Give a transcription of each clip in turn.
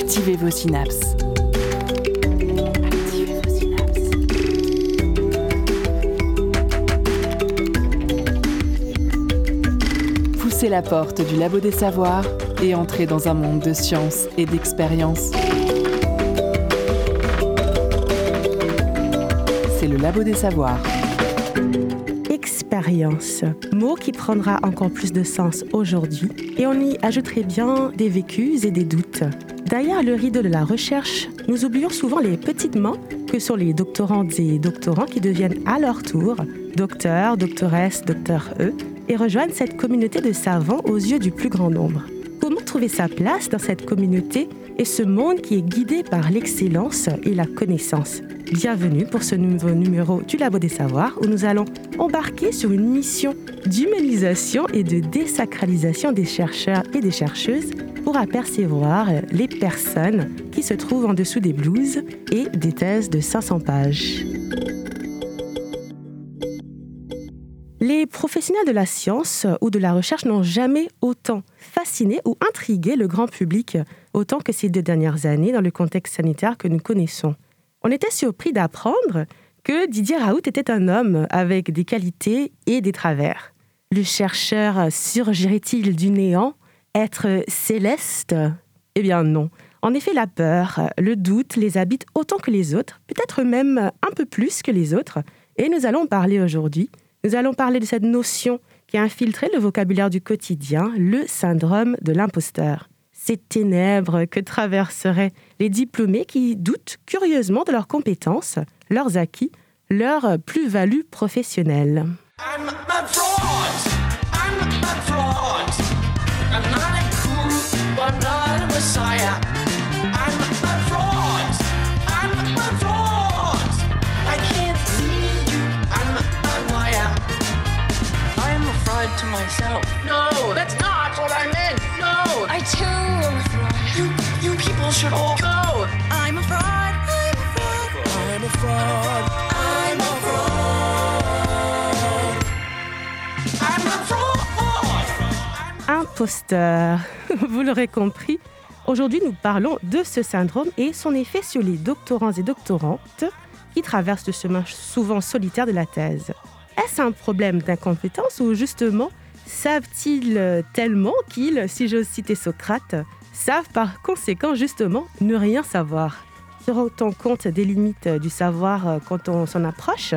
Activez vos synapses. Activez. Poussez la porte du labo des savoirs et entrez dans un monde de science et d'expérience. C'est le labo des savoirs. Expérience, mot qui prendra encore plus de sens aujourd'hui, et on y ajouterait bien des vécus et des doutes. Derrière le rideau de la recherche, nous oublions souvent les petites mains que sont les doctorantes et doctorants qui deviennent à leur tour docteurs, doctoresses, docteurs E, et rejoignent cette communauté de savants aux yeux du plus grand nombre. Comment trouver sa place dans cette communauté et ce monde qui est guidé par l'excellence et la connaissance? Bienvenue pour ce nouveau numéro du Labo des Savoirs où nous allons embarquer sur une mission d'humanisation et de désacralisation des chercheurs et des chercheuses pour apercevoir les personnes qui se trouvent en dessous des blouses et des thèses de 500 pages. Les professionnels de la science ou de la recherche n'ont jamais autant fasciné ou intrigué le grand public autant que ces deux dernières années dans le contexte sanitaire que nous connaissons. On était surpris d'apprendre que Didier Raoult était un homme avec des qualités et des travers. Le chercheur surgirait-il du néant Être céleste? Eh bien non. En effet, la peur, le doute les habitent autant que les autres, peut-être même un peu plus que les autres. Et nous allons parler aujourd'hui, nous allons parler de cette notion qui a infiltré le vocabulaire du quotidien, le syndrome de l'imposteur ces ténèbres que traverseraient les diplômés qui doutent curieusement de leurs compétences, leurs acquis, leur plus-value professionnelle. I'm not a messiah. I'm a fraud. I'm a fraud. I can't believe you. I'm a liar. I'm a fraud to myself. No, that's not what I meant. No. I too am a fraud. You, you people should all go. Imposteur. Vous l'aurez compris. Aujourd'hui, nous parlons de ce syndrome et son effet sur les doctorants et doctorantes qui traversent le chemin souvent solitaire de la thèse. Est-ce un problème d'incompétence ou justement savent-ils tellement qu'ils, si j'ose citer Socrate, savent par conséquent justement ne rien savoir? Se rend-on compte des limites du savoir quand on s'en approche?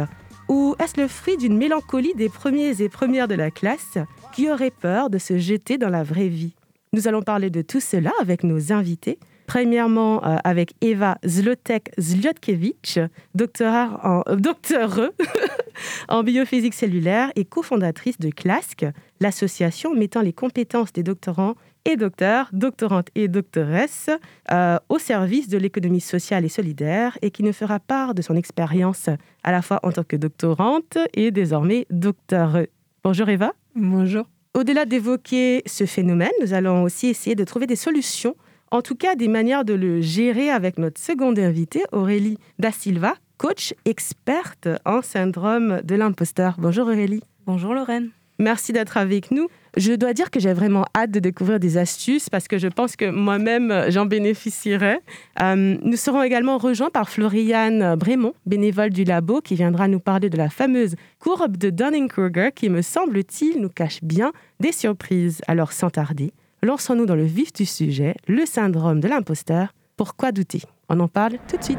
Ou est-ce le fruit d'une mélancolie des premiers et premières de la classe qui auraient peur de se jeter dans la vraie vie Nous allons parler de tout cela avec nos invités. Premièrement, euh, avec Eva Zlotek Zliotkevich, docteur en, euh, docteure en biophysique cellulaire et cofondatrice de CLASC, l'association mettant les compétences des doctorants et docteurs, doctorantes et doctoresses euh, au service de l'économie sociale et solidaire et qui ne fera part de son expérience à la fois en tant que doctorante et désormais docteur. Bonjour Eva. Bonjour. Au-delà d'évoquer ce phénomène, nous allons aussi essayer de trouver des solutions en tout cas des manières de le gérer avec notre seconde invitée, Aurélie Da Silva, coach experte en syndrome de l'imposteur. Bonjour Aurélie. Bonjour Lorraine. Merci d'être avec nous. Je dois dire que j'ai vraiment hâte de découvrir des astuces parce que je pense que moi-même, j'en bénéficierai. Euh, nous serons également rejoints par Floriane Brémont, bénévole du labo, qui viendra nous parler de la fameuse courbe de Dunning-Kruger qui, me semble-t-il, nous cache bien des surprises. Alors, sans tarder, lançons-nous dans le vif du sujet, le syndrome de l'imposteur. Pourquoi douter? On en parle tout de suite.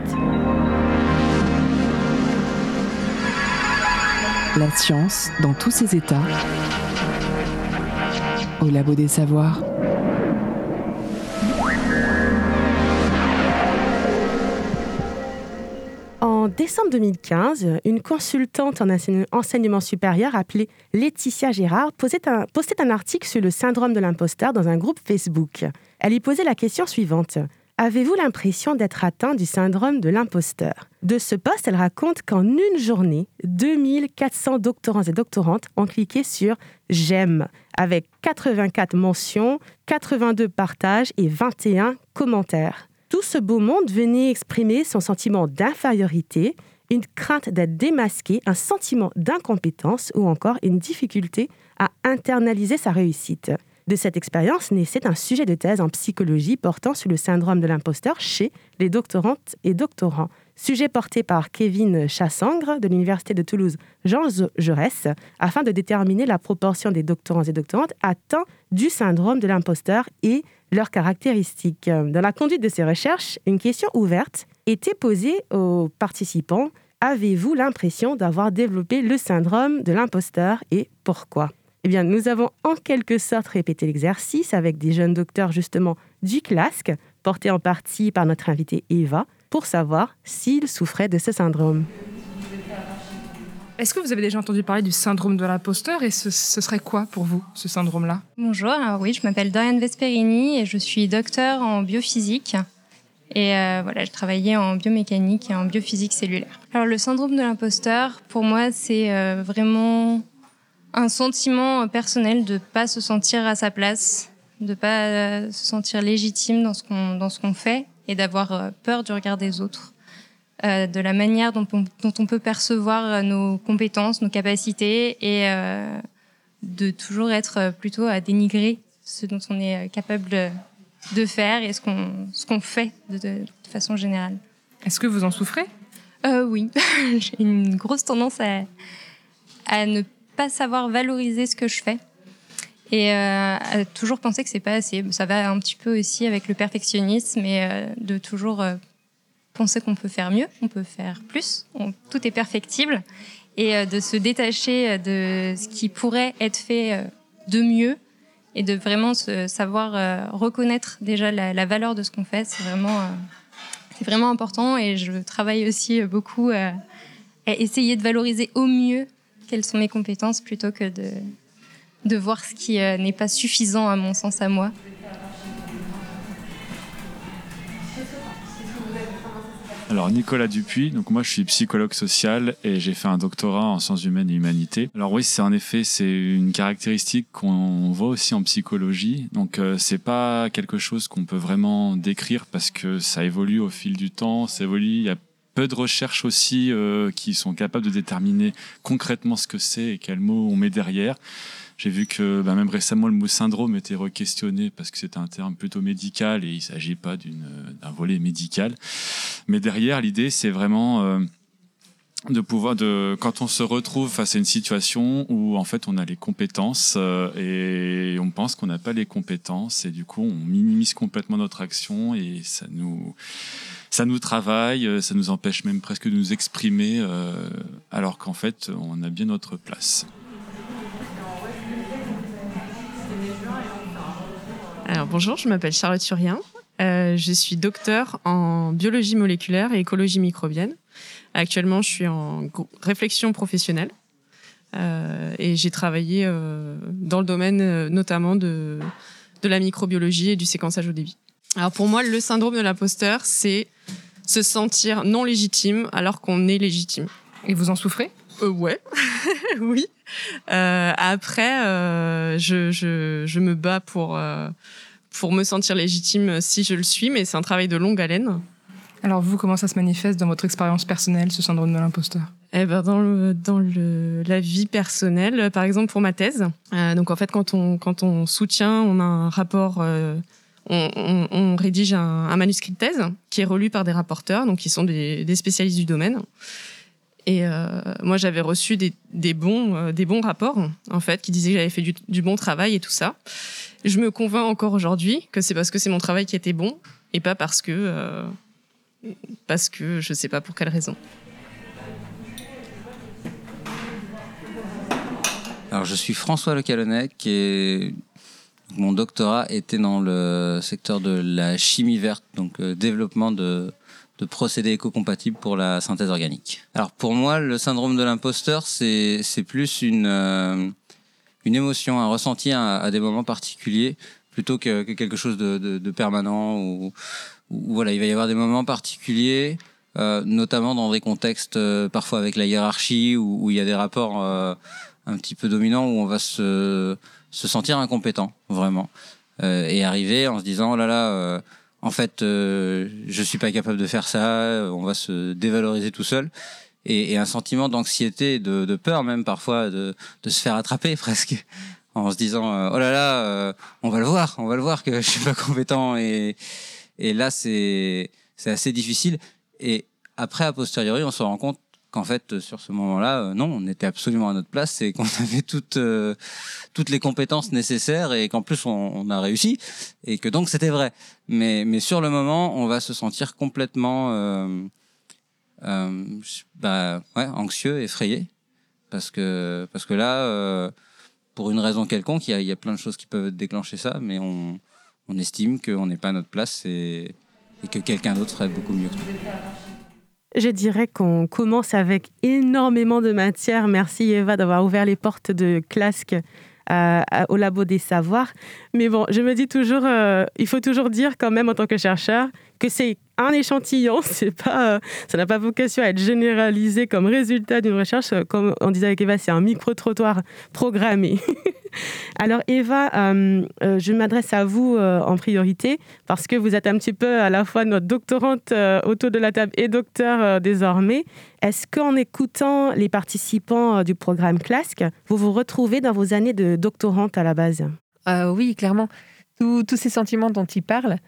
La science dans tous ses états. Au labo des savoirs. En décembre 2015, une consultante en enseignement supérieur appelée Laetitia Gérard postait un, article sur le syndrome de l'imposteur dans un groupe Facebook. Elle y posait la question suivante. Avez-vous l'impression d'être atteint du syndrome de l'imposteur? De ce poste, elle raconte qu'en une journée, 2400 doctorants et doctorantes ont cliqué sur J'aime, avec 84 mentions, 82 partages et 21 commentaires. Tout ce beau monde venait exprimer son sentiment d'infériorité, une crainte d'être démasqué, un sentiment d'incompétence ou encore une difficulté à internaliser sa réussite. De cette expérience naissait un sujet de thèse en psychologie portant sur le syndrome de l'imposteur chez les doctorantes et doctorants. Sujet porté par Kevin Chassangre de l'Université de Toulouse Jean Jaurès afin de déterminer la proportion des doctorants et doctorantes atteints du syndrome de l'imposteur et leurs caractéristiques. Dans la conduite de ces recherches, une question ouverte était posée aux participants. Avez-vous l'impression d'avoir développé le syndrome de l'imposteur et pourquoi? Eh bien, nous avons en quelque sorte répété l'exercice avec des jeunes docteurs justement du CLASC, portés en partie par notre invitée Eva, pour savoir s'ils souffraient de ce syndrome. Est-ce que vous avez déjà entendu parler du syndrome de l'imposteur et ce, serait quoi pour vous, ce syndrome-là? Bonjour, alors oui, je m'appelle Dorian Vesperini et je suis docteur en biophysique. Et euh, voilà, je travaillais en biomécanique et en biophysique cellulaire. Alors le syndrome de l'imposteur, pour moi, c'est euh, vraiment un sentiment personnel de pas se sentir à sa place, de pas euh, se sentir légitime dans ce qu'on dans ce qu'on fait et d'avoir euh, peur du regard des autres, euh, de la manière dont on, dont on, peut percevoir nos compétences, nos capacités et de toujours être plutôt à dénigrer ce dont on est capable de, faire et ce qu'on ce qu'on fait de, de, façon générale. Est-ce que vous en souffrez? Oui, j'ai une grosse tendance à, à ne pas savoir valoriser ce que je fais. Et euh, toujours penser que c'est pas assez. Ça va un petit peu aussi avec le perfectionnisme et euh, de toujours euh, penser qu'on peut faire mieux, on peut faire plus, tout est perfectible. Et euh, de se détacher de ce qui pourrait être fait de mieux et de vraiment savoir reconnaître déjà la, la, valeur de ce qu'on fait, c'est vraiment c'est vraiment important. Et je travaille aussi beaucoup à essayer de valoriser au mieux quelles sont mes compétences plutôt que de, voir ce qui euh, n'est pas suffisant à mon sens à moi. Alors Nicolas Dupuis, donc moi je suis psychologue social et j'ai fait un doctorat en sciences humaines et humanités. Alors oui, c'est en effet c'est une caractéristique qu'on voit aussi en psychologie. Donc euh, c'est pas quelque chose qu'on peut vraiment décrire parce que ça évolue au fil du temps, ça évolue, il y a peu de recherches aussi euh, qui sont capables de déterminer concrètement ce que c'est et quel mot on met derrière. J'ai vu que bah, même récemment le mot syndrome était re-questionné parce que c'est un terme plutôt médical et il ne s'agit pas d'un volet médical. Mais derrière, l'idée, c'est vraiment euh, de pouvoir, de, quand on se retrouve face à une situation où en fait on a les compétences euh, et on pense qu'on n'a pas les compétences et du coup on minimise complètement notre action et ça nous ça nous travaille, euh, ça nous empêche même presque de nous exprimer, euh, alors qu'en fait, on a bien notre place. Alors bonjour, je m'appelle Charlotte Surien. Euh, je suis docteur en biologie moléculaire et écologie microbienne. Actuellement, je suis en réflexion professionnelle et j'ai travaillé dans le domaine notamment de, de la microbiologie et du séquençage au débit. Alors pour moi, le syndrome de l'imposteur, c'est se sentir non légitime alors qu'on est légitime. Et vous en souffrez? Euh, Ouais, oui. Euh, après, euh, je, je, je, me bats pour, euh, pour me sentir légitime si je le suis, mais c'est un travail de longue haleine. Alors vous, comment ça se manifeste dans votre expérience personnelle, ce syndrome de l'imposteur? Eh ben dans le, dans le, la vie personnelle, par exemple pour ma thèse. Euh, donc en fait, quand on, quand on soutient, on a un rapport on, rédige un, manuscrit de thèse qui est relu par des rapporteurs, donc qui sont des, spécialistes du domaine. Et euh, moi, j'avais reçu des, bons, euh, des bons rapports, en fait, qui disaient que j'avais fait du, bon travail et tout ça. Je me convainc encore aujourd'hui que c'est parce que c'est mon travail qui était bon et pas parce que, euh, parce que je sais pas pour quelle raison. Alors, je suis François Le Calonnec et mon doctorat était dans le secteur de la chimie verte, donc euh, développement de, de procédés éco-compatibles pour la synthèse organique. Alors pour moi, le syndrome de l'imposteur, c'est plus une euh, une émotion, un ressenti à, des moments particuliers, plutôt que, quelque chose de, de, permanent. Ou, voilà, il va y avoir des moments particuliers, euh, notamment dans des contextes parfois avec la hiérarchie où, où il y a des rapports un petit peu dominants où on va se se sentir incompétent, vraiment. Euh, et arriver en se disant, oh là là, euh, en fait, euh, je suis pas capable de faire ça, on va se dévaloriser tout seul. Et, et un sentiment d'anxiété, de, de, peur même parfois, de, de se faire attraper presque. en se disant oh là là, on va le voir, on va le voir que je suis pas compétent et et là c'est c'est assez difficile et après a posteriori on se rend compte qu'en fait sur ce moment-là non on était absolument à notre place et qu'on avait toutes toutes les compétences nécessaires et qu'en plus on, a réussi et que donc c'était vrai mais mais sur le moment on va se sentir complètement euh, bah, ouais, anxieux, effrayé, parce que parce que là, euh, pour une raison quelconque, il y a, plein de choses qui peuvent déclencher ça, mais on, on estime qu'on n'est pas à notre place et, que quelqu'un d'autre ferait beaucoup mieux que. Je dirais qu'on commence avec énormément de matière. Merci Eva d'avoir ouvert les portes de Clasque euh, au labo des savoirs. Mais bon, je me dis toujours, euh, il faut toujours dire quand même en tant que chercheur que c'est un échantillon, c'est pas, euh, ça n'a pas vocation à être généralisé comme résultat d'une recherche. Comme on disait avec Eva, c'est un micro-trottoir programmé. Alors Eva, euh, euh, je m'adresse à vous en priorité parce que vous êtes un petit peu à la fois notre doctorante autour de la table et docteur désormais. Est-ce qu'en écoutant les participants du programme CLASC, vous vous retrouvez dans vos années de doctorante à la base? Oui, clairement. Tous ces sentiments dont il parle,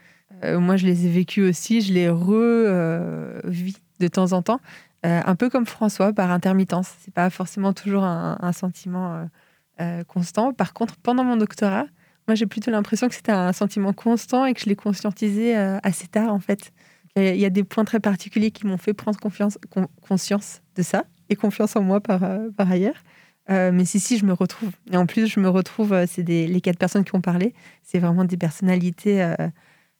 euh, moi, je les ai vécus aussi, je les revis de temps en temps, euh, un peu comme François, par intermittence. C'est pas forcément toujours un, sentiment euh, constant. Par contre, pendant mon doctorat, moi, j'ai plutôt l'impression que c'était un sentiment constant et que je l'ai conscientisé assez tard, en fait. Il y a des points très particuliers qui m'ont fait prendre conscience de ça et confiance en moi par, par ailleurs. mais si, si, je me retrouve. Et en plus, je me retrouve, c'est les quatre personnes qui ont parlé, c'est vraiment des personnalités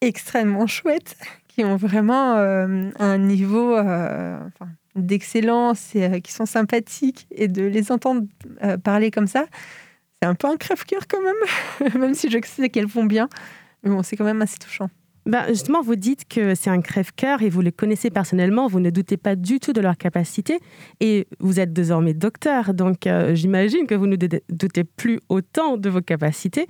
extrêmement chouettes, qui ont vraiment euh, un niveau euh, d'excellence et euh, qui sont sympathiques. Et de les entendre parler comme ça, c'est un peu un crève-cœur quand même, même si je sais qu'elles vont bien. Mais bon, c'est quand même assez touchant. Ben justement, vous dites que c'est un crève-cœur et vous les connaissez personnellement, vous ne doutez pas du tout de leur capacité et vous êtes désormais docteur, donc j'imagine que vous ne doutez plus autant de vos capacités.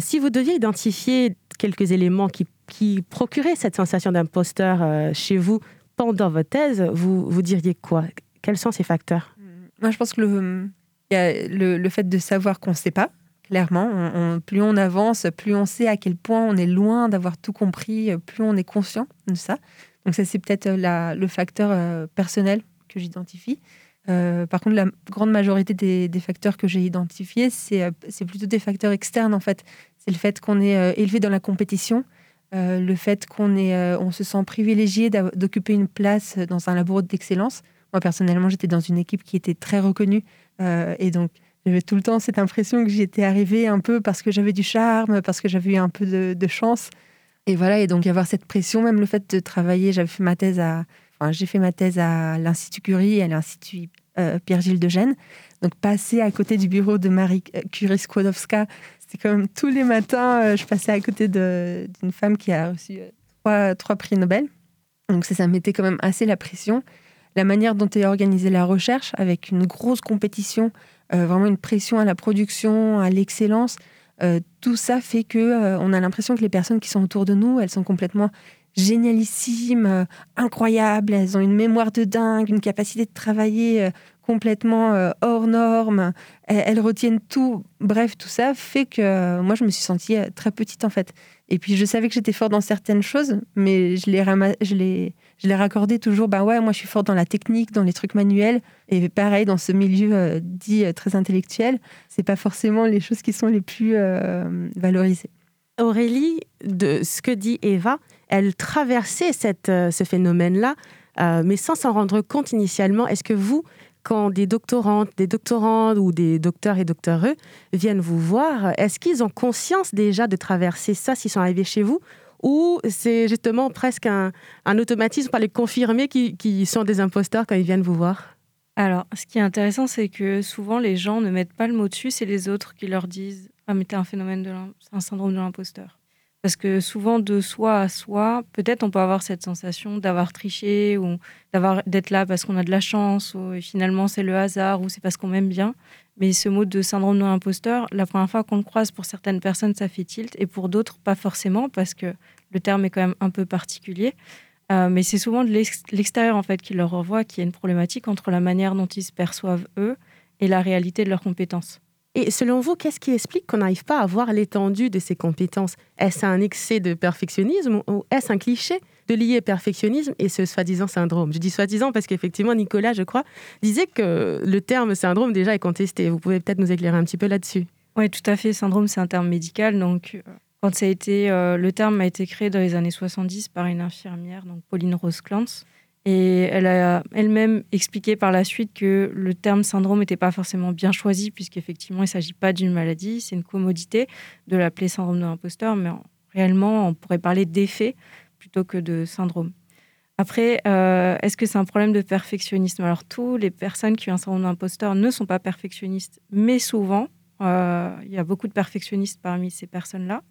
si vous deviez identifier quelques éléments qui qui procurait cette sensation d'imposteur euh, chez vous pendant votre thèse, vous, vous diriez quoi? Quels sont ces facteurs? Mmh. Moi, je pense que le, y a le, fait de savoir qu'on ne sait pas, clairement. plus on avance, plus on sait à quel point on est loin d'avoir tout compris, plus on est conscient de ça. Donc ça, c'est peut-être le facteur euh, personnel que j'identifie. Euh, par contre, la grande majorité des, des facteurs que j'ai identifiés, c'est plutôt des facteurs externes, en fait. C'est le fait qu'on est élevé dans la compétition, euh, le fait qu'on euh, se sent privilégié d'occuper une place dans un labo d'excellence. Moi, personnellement, j'étais dans une équipe qui était très reconnue. Euh, et donc, j'avais tout le temps cette impression que j'y étais arrivée un peu parce que j'avais du charme, parce que j'avais eu un peu de, chance. Et voilà, et donc, avoir cette pression, même le fait de travailler, j'avais fait ma thèse à... J'ai fait ma thèse à l'Institut Curie et à l'Institut Pierre-Gilles de Gênes. Donc, passer à côté du bureau de Marie Curie-Skłodowska, c'était même tous les matins, euh, je passais à côté d'une femme qui a reçu euh, trois, prix Nobel. Donc ça, ça mettait quand même assez la pression. La manière dont est organisée la recherche, avec une grosse compétition, euh, vraiment une pression à la production, à l'excellence, tout ça fait que on a l'impression que les personnes qui sont autour de nous, elles sont complètement génialissimes, incroyables, elles ont une mémoire de dingue, une capacité de travailler complètement euh, hors normes, elles, retiennent tout. Bref, tout ça fait que euh, moi, je me suis sentie euh, très petite en fait. Et puis, je savais que j'étais forte dans certaines choses, mais je les, raccordais toujours. Ben ouais, moi, je suis forte dans la technique, dans les trucs manuels. Et pareil, dans ce milieu dit très intellectuel, c'est pas forcément les choses qui sont les plus valorisées. Aurélie, de ce que dit Eva, elle traversait ce phénomène-là, mais sans s'en rendre compte initialement. Est-ce que vous, quand des doctorantes, des doctorants ou des docteurs et docteureux viennent vous voir, est-ce qu'ils ont conscience déjà de traverser ça s'ils sont arrivés chez vous? Ou c'est justement presque un, automatisme pour les confirmer qui, sont des imposteurs quand ils viennent vous voir? Alors, ce qui est intéressant, c'est que souvent les gens ne mettent pas le mot dessus, c'est les autres qui leur disent Ah, mais t'es un phénomène un syndrome de l'imposteur. Parce que souvent, de soi à soi, peut-être on peut avoir cette sensation d'avoir triché ou d'avoir d'être là parce qu'on a de la chance ou finalement c'est le hasard ou c'est parce qu'on m'aime bien. Mais ce mot de syndrome de l'imposteur, la première fois qu'on le croise, pour certaines personnes, ça fait tilt et pour d'autres, pas forcément parce que le terme est quand même un peu particulier. Euh, mais c'est souvent de l'extérieur en fait qui leur renvoie qu'il y a une problématique entre la manière dont ils se perçoivent eux et la réalité de leurs compétences. Et selon vous, qu'est-ce qui explique qu'on n'arrive pas à voir l'étendue de ces compétences? Est-ce un excès de perfectionnisme ou est-ce un cliché de lier perfectionnisme et ce soi-disant syndrome? Je dis soi-disant parce qu'effectivement, Nicolas, je crois, disait que le terme syndrome déjà est contesté. Vous pouvez peut-être nous éclairer un petit peu là-dessus. Oui, tout à fait. Syndrome, c'est un terme médical. Donc, euh, quand ça a été, euh, le terme a été créé dans les années 70 par une infirmière, donc Pauline Rose Clance. Et elle a elle-même expliqué par la suite que le terme syndrome n'était pas forcément bien choisi, puisqu'effectivement, il ne s'agit pas d'une maladie, c'est une commodité de l'appeler syndrome de l'imposteur, mais réellement, on pourrait parler d'effet plutôt que de syndrome. Après, euh, est-ce que c'est un problème de perfectionnisme? Alors, toutes les personnes qui ont un syndrome d'imposteur ne sont pas perfectionnistes, mais souvent, euh, il y a beaucoup de perfectionnistes parmi ces personnes-là.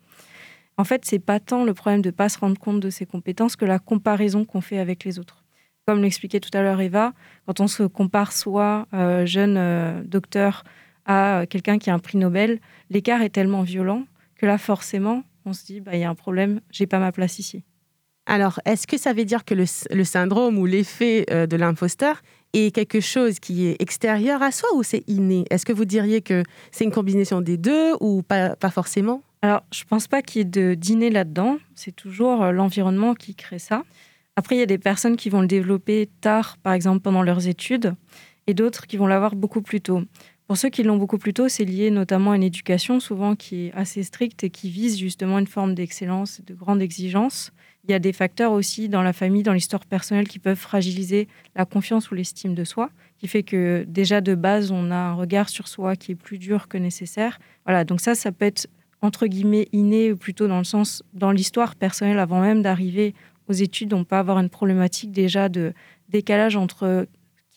En fait, c'est pas tant le problème de ne pas se rendre compte de ses compétences que la comparaison qu'on fait avec les autres comme l'expliquait tout à l'heure Eva, quand on se compare soi, euh, jeune euh, docteur, à quelqu'un qui a un prix Nobel, l'écart est tellement violent que là, forcément, on se dit, bah, il y a un problème, j'ai pas ma place ici. Alors, est-ce que ça veut dire que le, syndrome ou l'effet euh, de l'imposteur est quelque chose qui est extérieur à soi ou c'est inné? Est-ce que vous diriez que c'est une combinaison des deux ou pas, pas forcément? Alors, je ne pense pas qu'il y ait de dîner là-dedans. C'est toujours l'environnement qui crée ça. Après, il y a des personnes qui vont le développer tard, par exemple pendant leurs études, et d'autres qui vont l'avoir beaucoup plus tôt. Pour ceux qui l'ont beaucoup plus tôt, c'est lié notamment à une éducation souvent qui est assez stricte et qui vise justement une forme d'excellence, de grande exigence. Il y a des facteurs aussi dans la famille, dans l'histoire personnelle qui peuvent fragiliser la confiance ou l'estime de soi, qui fait que déjà de base, on a un regard sur soi qui est plus dur que nécessaire. Voilà, donc ça, ça peut être entre guillemets inné, ou plutôt dans le sens, dans l'histoire personnelle, avant même d'arriver aux études, on peut avoir une problématique déjà de décalage entre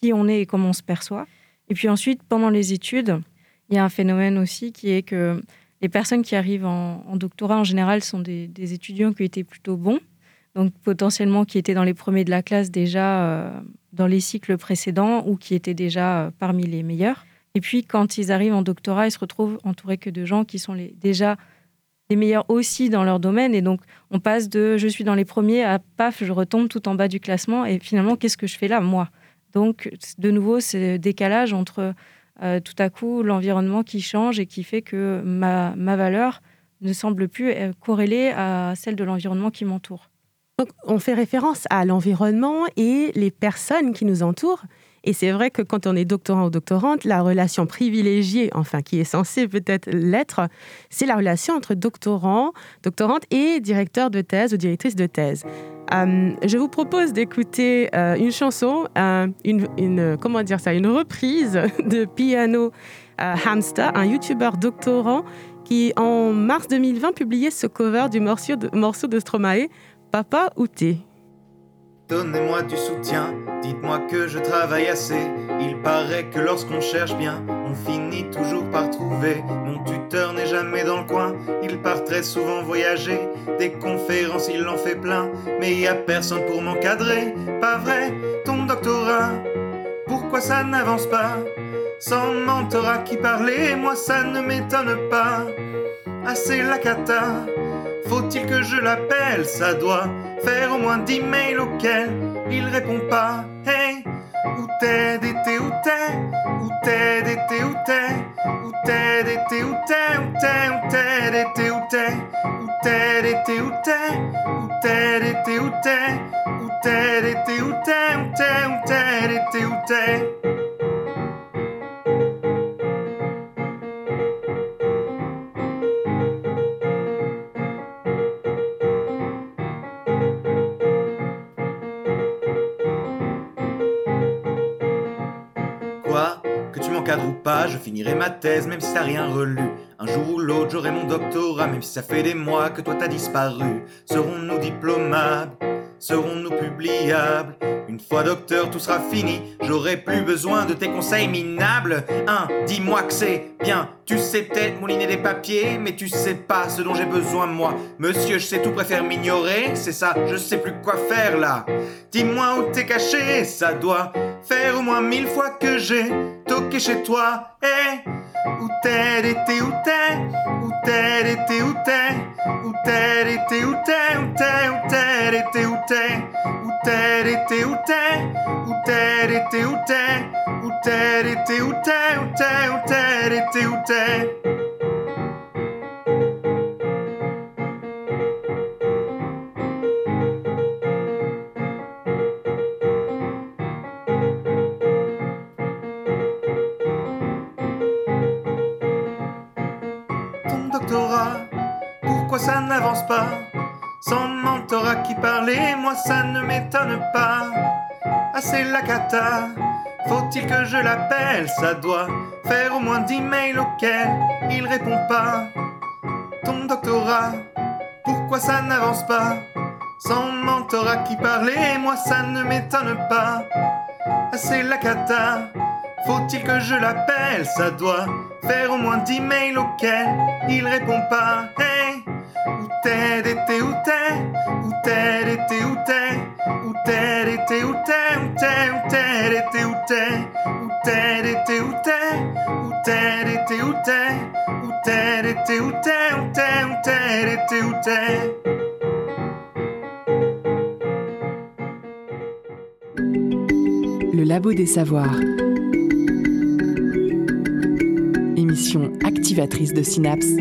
qui on est et comment on se perçoit. Et puis ensuite, pendant les études, il y a un phénomène aussi qui est que les personnes qui arrivent en, doctorat, en général, sont des, étudiants qui étaient plutôt bons, donc potentiellement qui étaient dans les premiers de la classe déjà euh, dans les cycles précédents ou qui étaient déjà euh, parmi les meilleurs. Et puis, quand ils arrivent en doctorat, ils se retrouvent entourés que de gens qui sont déjà les meilleurs aussi dans leur domaine. Et donc, on passe de je suis dans les premiers à paf, je retombe tout en bas du classement. Et finalement, qu'est-ce que je fais là, moi? Donc, de nouveau, c'est décalage entre euh, tout à coup l'environnement qui change et qui fait que ma, ma valeur ne semble plus euh, corrélée à celle de l'environnement qui m'entoure. Donc, on fait référence à l'environnement et les personnes qui nous entourent. Et c'est vrai que quand on est doctorant ou doctorante, la relation privilégiée, enfin qui est censée peut-être l'être, c'est la relation entre doctorant, doctorante et directeur de thèse ou directrice de thèse. Euh, je vous propose d'écouter euh, une chanson, euh, une, comment dire ça, une reprise de Piano Hamster, un YouTuber doctorant qui en mars 2020 publiait ce cover du morceau de, morceau de Stromae, Papa ou thé. Donnez-moi du soutien, dites-moi que je travaille assez. Il paraît que lorsqu'on cherche bien, on finit toujours par trouver. Mon tuteur n'est jamais dans le coin, il part très souvent voyager. Des conférences, il en fait plein, mais y a personne pour m'encadrer. Pas vrai, ton doctorat, pourquoi ça n'avance pas? Sans mentorat qui parlait, moi ça ne m'étonne pas. Assez la cata, faut-il que je l'appelle? Ça doit faire au moins dix mails auxquels il répond pas. Hey, où t'es? D'été, où t'es? Où t'es? D'été, où t'es? Où t'es? D'été, où t'es? Où t'es, où t'es? D'été, où t'es? Où t'es? D'été, où t'es? Où t'es? D'été, où t'es? Où t'es? Où t'es? Où t'es, où t'es? Où je finirai ma thèse même si t'as rien relu. Un jour ou l'autre, j'aurai mon doctorat, même si ça fait des mois que toi t'as disparu. Serons-nous diplomables? Serons-nous publiables? Une fois docteur, tout sera fini. J'aurai plus besoin de tes conseils minables. Un, dis-moi que c'est bien. Tu sais peut-être mouliner des papiers, mais tu sais pas ce dont j'ai besoin moi. Monsieur, je sais tout, préfère m'ignorer. C'est ça, je sais plus quoi faire là. Dis-moi où t'es caché, ça doit faire au moins mille fois que j'ai toqué chez toi. Eh, où t'es, d'été, où t'es, où t'es, été, où t'es, où t'es, été, où t'es, où t'es, où t'es, été, où t'es, où t'es, été, où t'es, où t'es, été, où t'es, où t'es, été, où t'es, où t'es, où t'es, été, où t'es? Ça ne m'étonne pas. Ah, c'est la cata. Faut-il que je l'appelle? Ça doit faire au moins dix mails auxquels il répond pas. Ton doctorat, pourquoi ça n'avance pas? Sans mentorat qui parlait, moi ça ne m'étonne pas. Ah, c'est la cata. Faut-il que je l'appelle? Ça doit faire au moins dix mails auxquels il répond pas. T'es, d'été où t'es, où t'es, d'été où t'es, où t'es, d'été où t'es, où t'es, où t'es, d'été où t'es, où t'es, d'été où t'es, où t'es, d'été où t'es, où t'es, d'été où t'es, où t'es, où t'es, d'été où t'es. Le Labo des Savoirs. Émission activatrice de synapses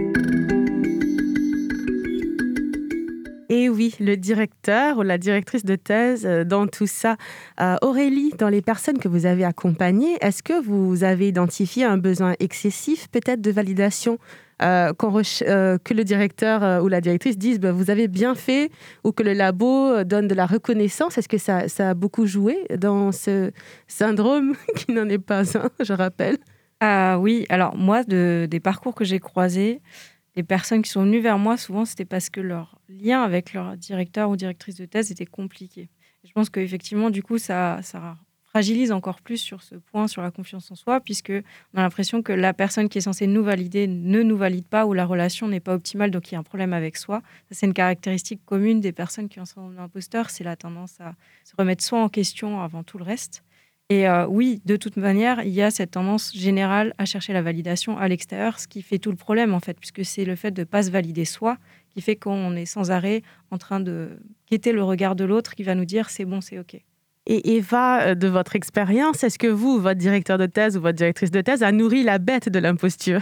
le directeur ou la directrice de thèse euh, dans tout ça. Euh, Aurélie, dans les personnes que vous avez accompagnées, est-ce que vous avez identifié un besoin excessif peut-être de validation euh, que le directeur ou la directrice dise bah, vous avez bien fait ou que le labo donne de la reconnaissance? Est-ce que ça, ça, a beaucoup joué dans ce syndrome qui n'en est pas un, je rappelle? Ah oui, alors moi, de, des parcours que j'ai croisés, les personnes qui sont venues vers moi, souvent, c'était parce que leur lien avec leur directeur ou directrice de thèse était compliqué. je pense qu'effectivement, du coup, ça, ça fragilise encore plus sur ce point, sur la confiance en soi, puisque on a l'impression que la personne qui est censée nous valider ne nous valide pas ou la relation n'est pas optimale, donc il y a un problème avec soi. c'est une caractéristique commune des personnes qui ont un imposteur, c'est la tendance à se remettre soi en question avant tout le reste. Et euh, oui, de toute manière, il y a cette tendance générale à chercher la validation à l'extérieur, ce qui fait tout le problème en fait, puisque c'est le fait de ne pas se valider soi qui fait qu'on est sans arrêt en train de guetter le regard de l'autre qui va nous dire c'est bon, c'est OK. Et Eva, euh, de votre expérience, est-ce que vous, votre directeur de thèse ou votre directrice de thèse, a nourri la bête de l'imposture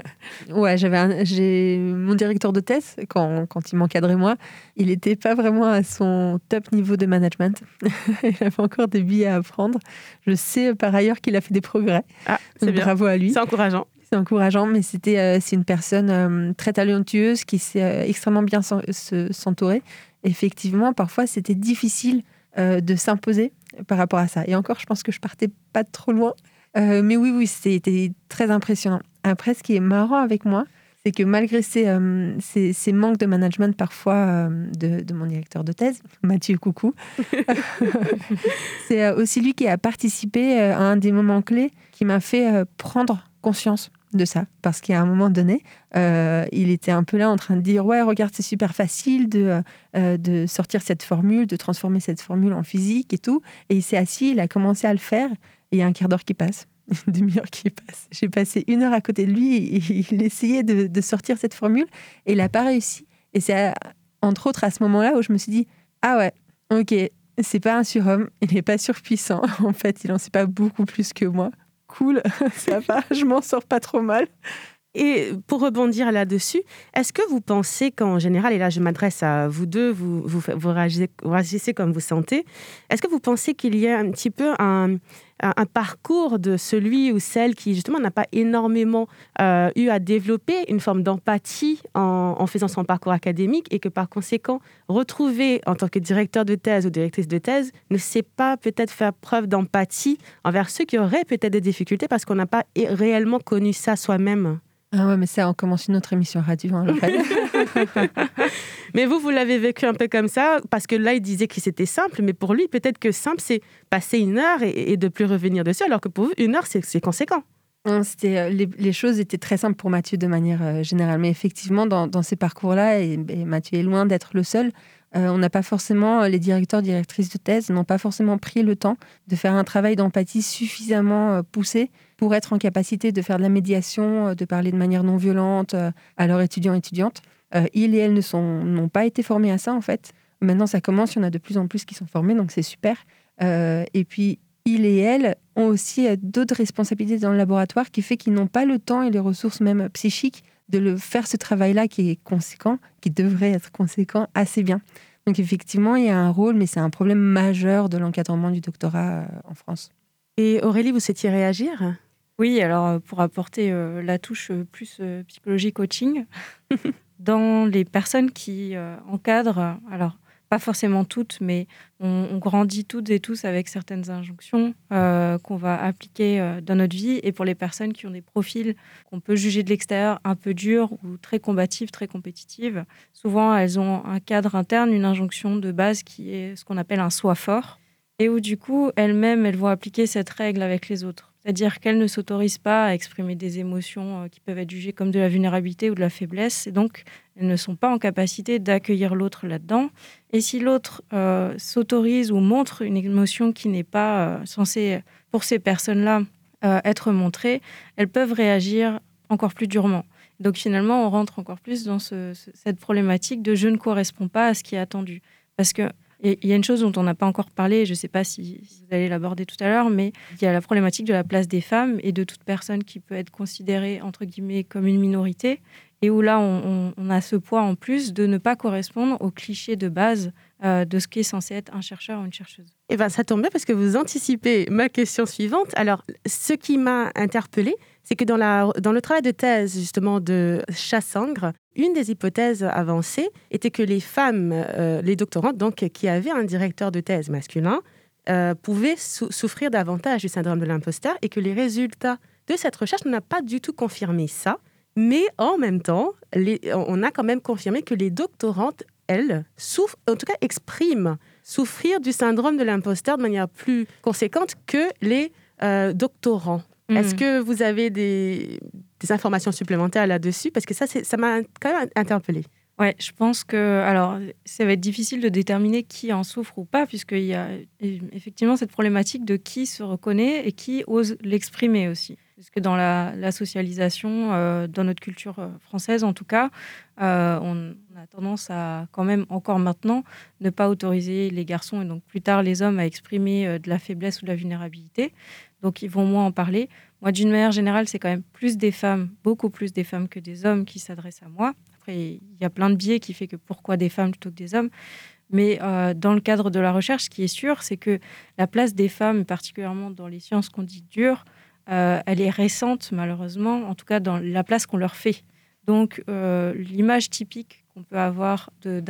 Ouais, j'avais j'ai mon directeur de thèse quand, quand il m'encadrait moi, il n'était pas vraiment à son top niveau de management. il avait encore des billets à apprendre. Je sais par ailleurs qu'il a fait des progrès. Ah, c'est. Bravo à lui. C'est encourageant. C'est encourageant, mais c'était euh, c'est une personne euh, très talentueuse qui sait extrêmement bien s'entourer. Effectivement, parfois c'était difficile euh, de s'imposer par rapport à ça. Et encore, je pense que je partais pas trop loin. Euh, mais oui, oui, c'était très impressionnant. Après, ce qui est marrant avec moi, c'est que malgré ces, euh, ces, manques de management parfois de, de, mon directeur de thèse, Mathieu Coucou, c'est aussi lui qui a participé à un des moments clés qui m'a fait prendre conscience de ça. Parce qu'à un moment donné, euh, il était un peu là en train de dire Ouais, regarde, c'est super facile de, euh, de sortir cette formule, de transformer cette formule en physique et tout. Et il s'est assis, il a commencé à le faire. Et il y a un quart d'heure qui passe, une demi-heure qui passe. J'ai passé une heure à côté de lui et il essayait de, de sortir cette formule et il n'a pas réussi. Et c'est entre autres à ce moment-là où je me suis dit Ah ouais, ok, c'est pas un surhomme, il n'est pas surpuissant. En fait, il n'en sait pas beaucoup plus que moi cool, ça va, je m'en sors pas trop mal. Et pour rebondir là-dessus, est-ce que vous pensez qu'en général, et là je m'adresse à vous deux, vous, vous, vous, réagissez, comme vous sentez, est-ce que vous pensez qu'il y a un petit peu un, parcours de celui ou celle qui justement n'a pas énormément euh, eu à développer une forme d'empathie en, faisant son parcours académique et que par conséquent, retrouver en tant que directeur de thèse ou directrice de thèse ne sait pas peut-être faire preuve d'empathie envers ceux qui auraient peut-être des difficultés parce qu'on n'a pas réellement connu ça soi-même? Ah ouais, mais ça, on commence une autre émission radio. Hein, mais vous, vous l'avez vécu un peu comme ça, parce que là, il disait que c'était simple, mais pour lui, peut-être que simple, c'est passer une heure et, de plus revenir dessus, alors que pour vous, une heure, c'est conséquent. C'était, euh, les, les, choses étaient très simples pour Mathieu de manière euh, générale. Mais effectivement, dans, dans ces parcours-là, et, Mathieu est loin d'être le seul, Euh, on n'a pas forcément, les directeurs, directrices de thèse n'ont pas forcément pris le temps de faire un travail d'empathie suffisamment euh, poussé pour être en capacité de faire de la médiation, euh, de parler de manière non violente à leurs étudiants et étudiantes. ils et elles n'ont pas été formés à ça, en fait. Maintenant, ça commence, il y en a de plus en plus qui sont formés, donc c'est super. et puis, ils et elles ont aussi d'autres responsabilités dans le laboratoire qui fait qu'ils n'ont pas le temps et les ressources même psychiques de le faire ce travail-là qui est conséquent, qui devrait être conséquent assez bien. Donc effectivement, il y a un rôle, mais c'est un problème majeur de l'encadrement du doctorat euh, en France. Et Aurélie, vous souhaitiez réagir? Oui, alors euh, pour apporter euh, la touche plus psychologie coaching, dans les personnes qui encadrent, alors pas forcément toutes, mais on, grandit toutes et tous avec certaines injonctions euh, qu'on va appliquer euh, dans notre vie. Et pour les personnes qui ont des profils qu'on peut juger de l'extérieur un peu durs ou très combatives, très compétitives, souvent elles ont un cadre interne, une injonction de base qui est ce qu'on appelle un soi fort, et où du coup elles-mêmes elles vont appliquer cette règle avec les autres. C'est-à-dire qu'elles ne s'autorisent pas à exprimer des émotions euh, qui peuvent être jugées comme de la vulnérabilité ou de la faiblesse. Et donc, elles ne sont pas en capacité d'accueillir l'autre là-dedans. Et si l'autre euh, s'autorise ou montre une émotion qui n'est pas euh, censée, pour ces personnes-là, être montrée, elles peuvent réagir encore plus durement. Donc finalement, on rentre encore plus dans cette problématique de je ne correspond pas à ce qui est attendu. Parce que il y a une chose dont on n'a pas encore parlé, je ne sais pas si vous allez l'aborder tout à l'heure, mais il y a la problématique de la place des femmes et de toute personne qui peut être considérée, entre guillemets, comme une minorité, et où là, on, a ce poids en plus de ne pas correspondre aux clichés de base euh, de ce qui est censé être un chercheur ou une chercheuse. Eh bien, ça tombe bien parce que vous anticipez ma question suivante. Alors, ce qui m'a interpellée, c'est que dans, le travail de thèse, justement, de Chassangre, une des hypothèses avancées était que les femmes, euh, les doctorantes, donc, qui avaient un directeur de thèse masculin, euh, pouvaient souffrir davantage du syndrome de l'imposteur et que les résultats de cette recherche n'ont pas du tout confirmé ça. Mais en même temps, on a quand même confirmé que les doctorantes, elles, souffrent, en tout cas expriment souffrir du syndrome de l'imposteur de manière plus conséquente que les euh, doctorants. Est-ce mm. que vous avez des, informations supplémentaires là-dessus? Parce que ça, ça m'a quand même interpellée. Ouais, je pense que alors ça va être difficile de déterminer qui en souffre ou pas, puisqu'il y a effectivement cette problématique de qui se reconnaît et qui ose l'exprimer aussi. Parce que dans la, socialisation, euh, dans notre culture euh, française en tout cas, euh, on, a tendance à quand même encore maintenant ne pas autoriser les garçons et donc plus tard les hommes à exprimer de la faiblesse ou de la vulnérabilité donc ils vont moins en parler. Moi, d'une manière générale, c'est quand même plus des femmes, beaucoup plus des femmes que des hommes qui s'adressent à moi. Il y a plein de biais qui fait que pourquoi des femmes plutôt que des hommes. Mais euh, dans le cadre de la recherche, ce qui est sûr, c'est que la place des femmes, particulièrement dans les sciences qu'on dit dures, euh, elle est récente, malheureusement, en tout cas dans la place qu'on leur fait. Donc, euh, l'image typique qu'on peut avoir de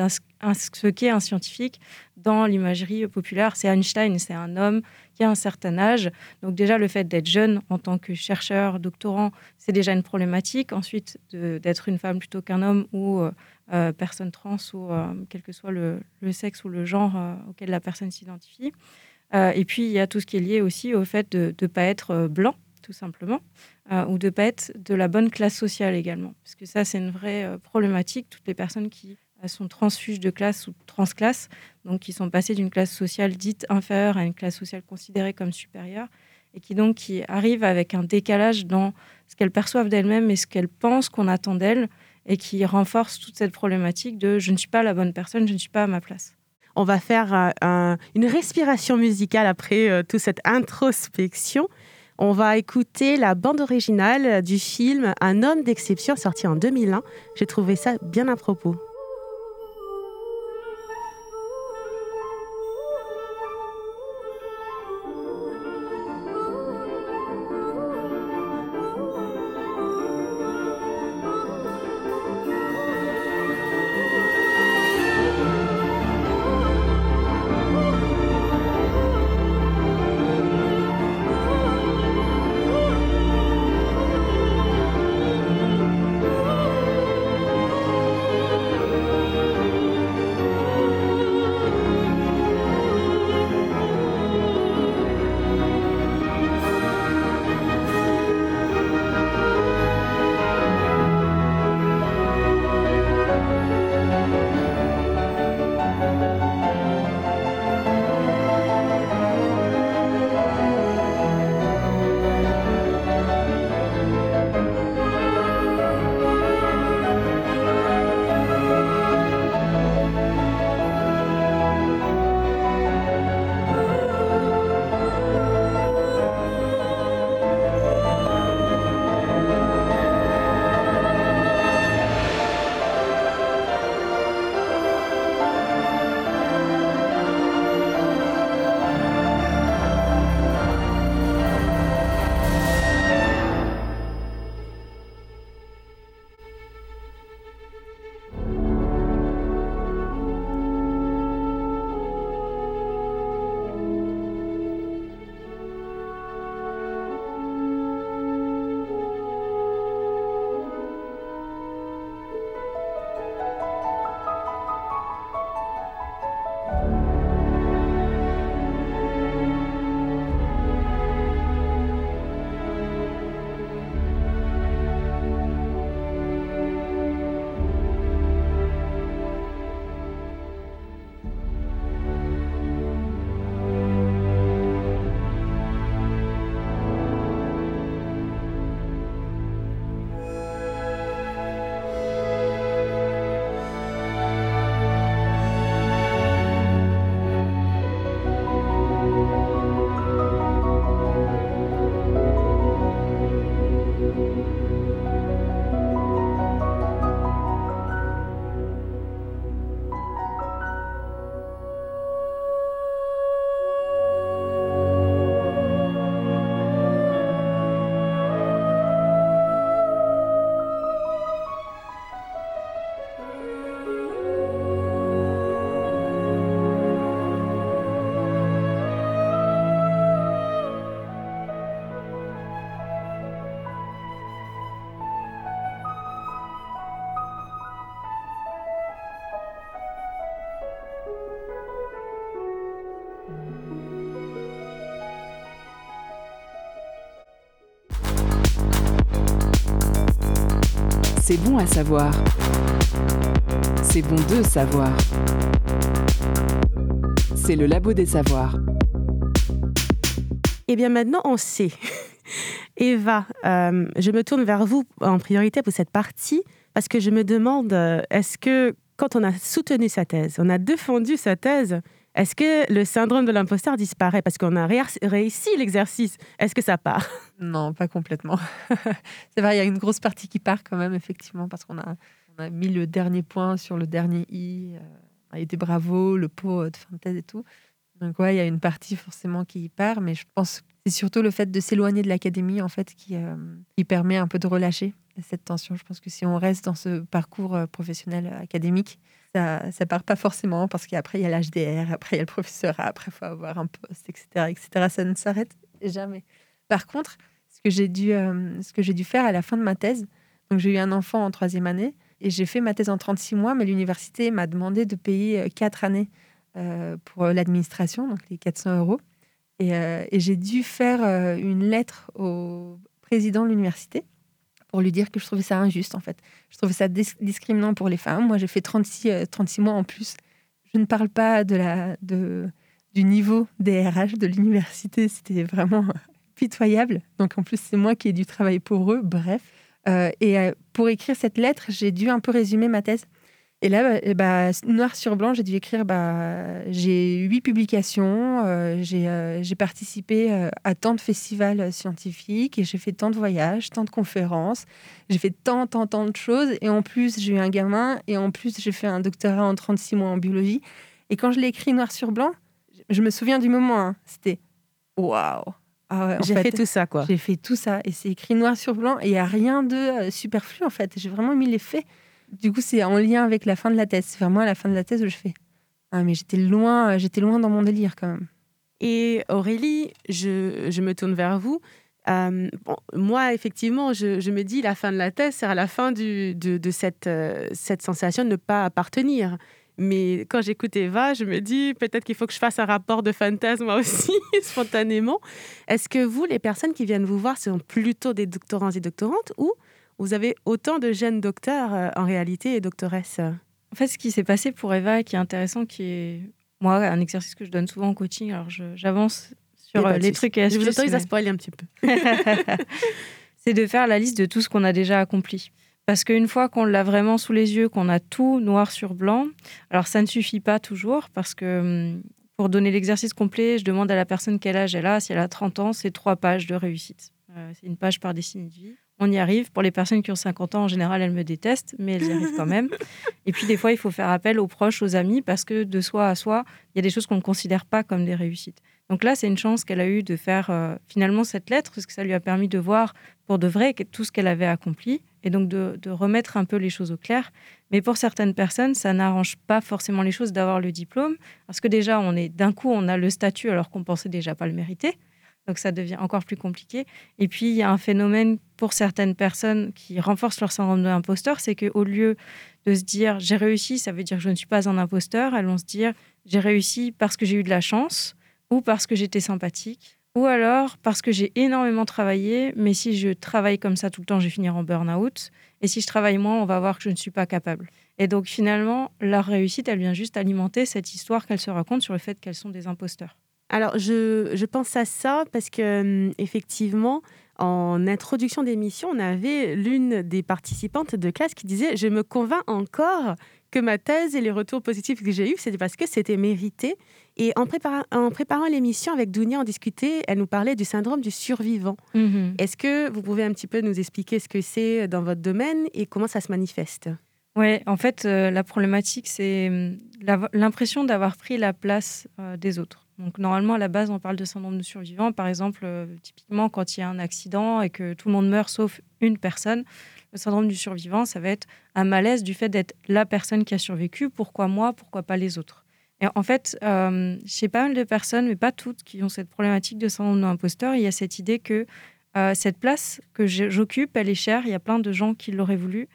ce qu'est un scientifique dans l'imagerie populaire, c'est Einstein, c'est un homme qui a un certain âge. Donc déjà, le fait d'être jeune en tant que chercheur, doctorant, c'est déjà une problématique. Ensuite, d'être une femme plutôt qu'un homme ou euh, euh, personne trans ou quel que soit le, sexe ou le genre auquel la personne s'identifie. et puis, il y a tout ce qui est lié aussi au fait de ne pas être blanc tout simplement, euh, ou de pas être de la bonne classe sociale également. Parce que ça, c'est une vraie euh, problématique. Toutes les personnes qui euh, sont transfuges de classe ou transclasse, donc qui sont passées d'une classe sociale dite inférieure à une classe sociale considérée comme supérieure, et qui donc qui arrivent avec un décalage dans ce qu'elles perçoivent d'elles-mêmes et ce qu'elles pensent qu'on attend d'elles, et qui renforce toute cette problématique de je ne suis pas la bonne personne, je ne suis pas à ma place. On va faire une respiration musicale après toute cette introspection. On va écouter la bande originale du film Un homme d'exception sorti en 2001. J'ai trouvé ça bien à propos. C'est bon à savoir. C'est bon de savoir. C'est le labo des savoirs. Eh bien maintenant, on sait. Eva, euh, je me tourne vers vous en priorité pour cette partie parce que je me demande, euh, est-ce que quand on a soutenu sa thèse, on a défendu sa thèse, est-ce que le syndrome de l'imposteur disparaît parce qu'on a réussi l'exercice? Est-ce que ça part? Non, pas complètement. C'est vrai, il y a une grosse partie qui part quand même, effectivement, parce qu'on a, mis le dernier point sur le dernier i, euh, et des bravos, le pot de fin de thèse et tout. Donc ouais, il y a une partie forcément qui part, mais je pense que c'est surtout le fait de s'éloigner de l'académie en fait qui, euh, permet un peu de relâcher cette tension. Je pense que si on reste dans ce parcours euh, professionnel euh, académique, ça ne part pas forcément parce qu'après il y a l'HDR, après il y a le professorat, après il faut avoir un poste, etc., etc. Ça ne s'arrête jamais. Par contre, ce que j'ai dû, j'ai dû faire à la fin de ma thèse, donc j'ai eu un enfant en troisième année et j'ai fait ma thèse en 36 mois, mais l'université m'a demandé de payer quatre années euh, pour l'administration, donc les 400 euros. Et, euh, j'ai dû faire euh, une lettre au président de l'université pour lui dire que je trouvais ça injuste, en fait. Je trouvais ça discriminant pour les femmes. Moi, j'ai fait 36, 36 mois en plus. Je ne parle pas de la, de, du niveau des RH de l'université. C'était vraiment pitoyable. Donc, en plus, c'est moi qui ai du travail pour eux. Bref. et pour écrire cette lettre, j'ai dû un peu résumer ma thèse. Et là, bah, bah, noir sur blanc, j'ai dû écrire bah, j'ai huit publications, euh, euh, j'ai participé euh, à tant de festivals scientifiques et j'ai fait tant de voyages, tant de conférences, j'ai fait tant, tant, tant de choses. Et en plus, j'ai eu un gamin et en plus, j'ai fait un doctorat en 36 mois en biologie. Et quand je l'ai écrit noir sur blanc, je me souviens du moment, hein, c'était waouh! Ah j'ai fait, tout ça, quoi. J'ai fait tout ça et c'est écrit noir sur blanc et il n'y a rien de superflu en fait. J'ai vraiment mis les faits du coup, c'est en lien avec la fin de la thèse. C'est vraiment à la fin de la thèse où je fais Ah, mais j'étais loin, j'étais loin dans mon délire quand même. Et Aurélie, je, me tourne vers vous. Euh, moi, effectivement, je, me dis la fin de la thèse, c'est à la fin de, euh, cette sensation de ne pas appartenir. Mais quand j'écoute Eva, je me dis peut-être qu'il faut que je fasse un rapport de thèse moi aussi, spontanément. Est-ce que vous, les personnes qui viennent vous voir, sont plutôt des doctorants et doctorantes ou vous avez autant de jeunes docteurs euh, en réalité et doctoresses. En fait, ce qui s'est passé pour Eva, qui est intéressant, qui est moi un exercice que je donne souvent en coaching. Alors j'avance sur euh, les trucs et astuces. Je vous autorise à spoiler un petit peu. c'est de faire la liste de tout ce qu'on a déjà accompli. Parce qu'une fois qu'on l'a vraiment sous les yeux, qu'on a tout noir sur blanc, alors ça ne suffit pas toujours parce que hum, pour donner l'exercice complet, je demande à la personne quel âge elle a. Si elle a 30 ans, c'est trois pages de réussite. Euh, c'est une page par décennie de vie on y arrive. Pour les personnes qui ont 50 ans, en général, elles me détestent, mais elles y arrivent quand même. Et puis, des fois, il faut faire appel aux proches, aux amis, parce que de soi à soi, il y a des choses qu'on ne considère pas comme des réussites. Donc là, c'est une chance qu'elle a eue de faire euh, finalement cette lettre, parce que ça lui a permis de voir pour de vrai tout ce qu'elle avait accompli, et donc de, de, remettre un peu les choses au clair. Mais pour certaines personnes, ça n'arrange pas forcément les choses d'avoir le diplôme, parce que déjà, on est d'un coup, on a le statut alors qu'on pensait déjà pas le mériter. Donc ça devient encore plus compliqué. Et puis il y a un phénomène pour certaines personnes qui renforce leur syndrome de l'imposteur, c'est qu'au lieu de se dire j'ai réussi, ça veut dire que je ne suis pas un imposteur, elles vont se dire j'ai réussi parce que j'ai eu de la chance ou parce que j'étais sympathique ou alors parce que j'ai énormément travaillé, mais si je travaille comme ça tout le temps, je vais finir en burn-out. Et si je travaille moins, on va voir que je ne suis pas capable. Et donc finalement, leur réussite, elle vient juste alimenter cette histoire qu'elles se racontent sur le fait qu'elles sont des imposteurs. Alors, je, pense à ça parce que, hum, effectivement, en introduction d'émission, on avait l'une des participantes de classe qui disait Je me convainc encore que ma thèse et les retours positifs que j'ai eus, c'était parce que c'était mérité. Et en, préparant, en préparant l'émission avec Dounia, on discutait, elle nous parlait du syndrome du survivant. Mhm. Est-ce que vous pouvez un petit peu nous expliquer ce que c'est dans votre domaine et comment ça se manifeste? Oui, en fait, euh, la problématique, c'est hum, l'impression d'avoir pris la place euh, des autres. Donc normalement, à la base, on parle de syndrome de survivant. Par exemple, euh, typiquement, quand il y a un accident et que tout le monde meurt sauf une personne, le syndrome du survivant, ça va être un malaise du fait d'être la personne qui a survécu. Pourquoi moi? Pourquoi pas les autres? Et en fait, euh, chez pas mal de personnes, mais pas toutes, qui ont cette problématique de syndrome de l'imposteur, il y a cette idée que euh, cette place que j'occupe, elle est chère. Il y a plein de gens qui l'auraient voulu.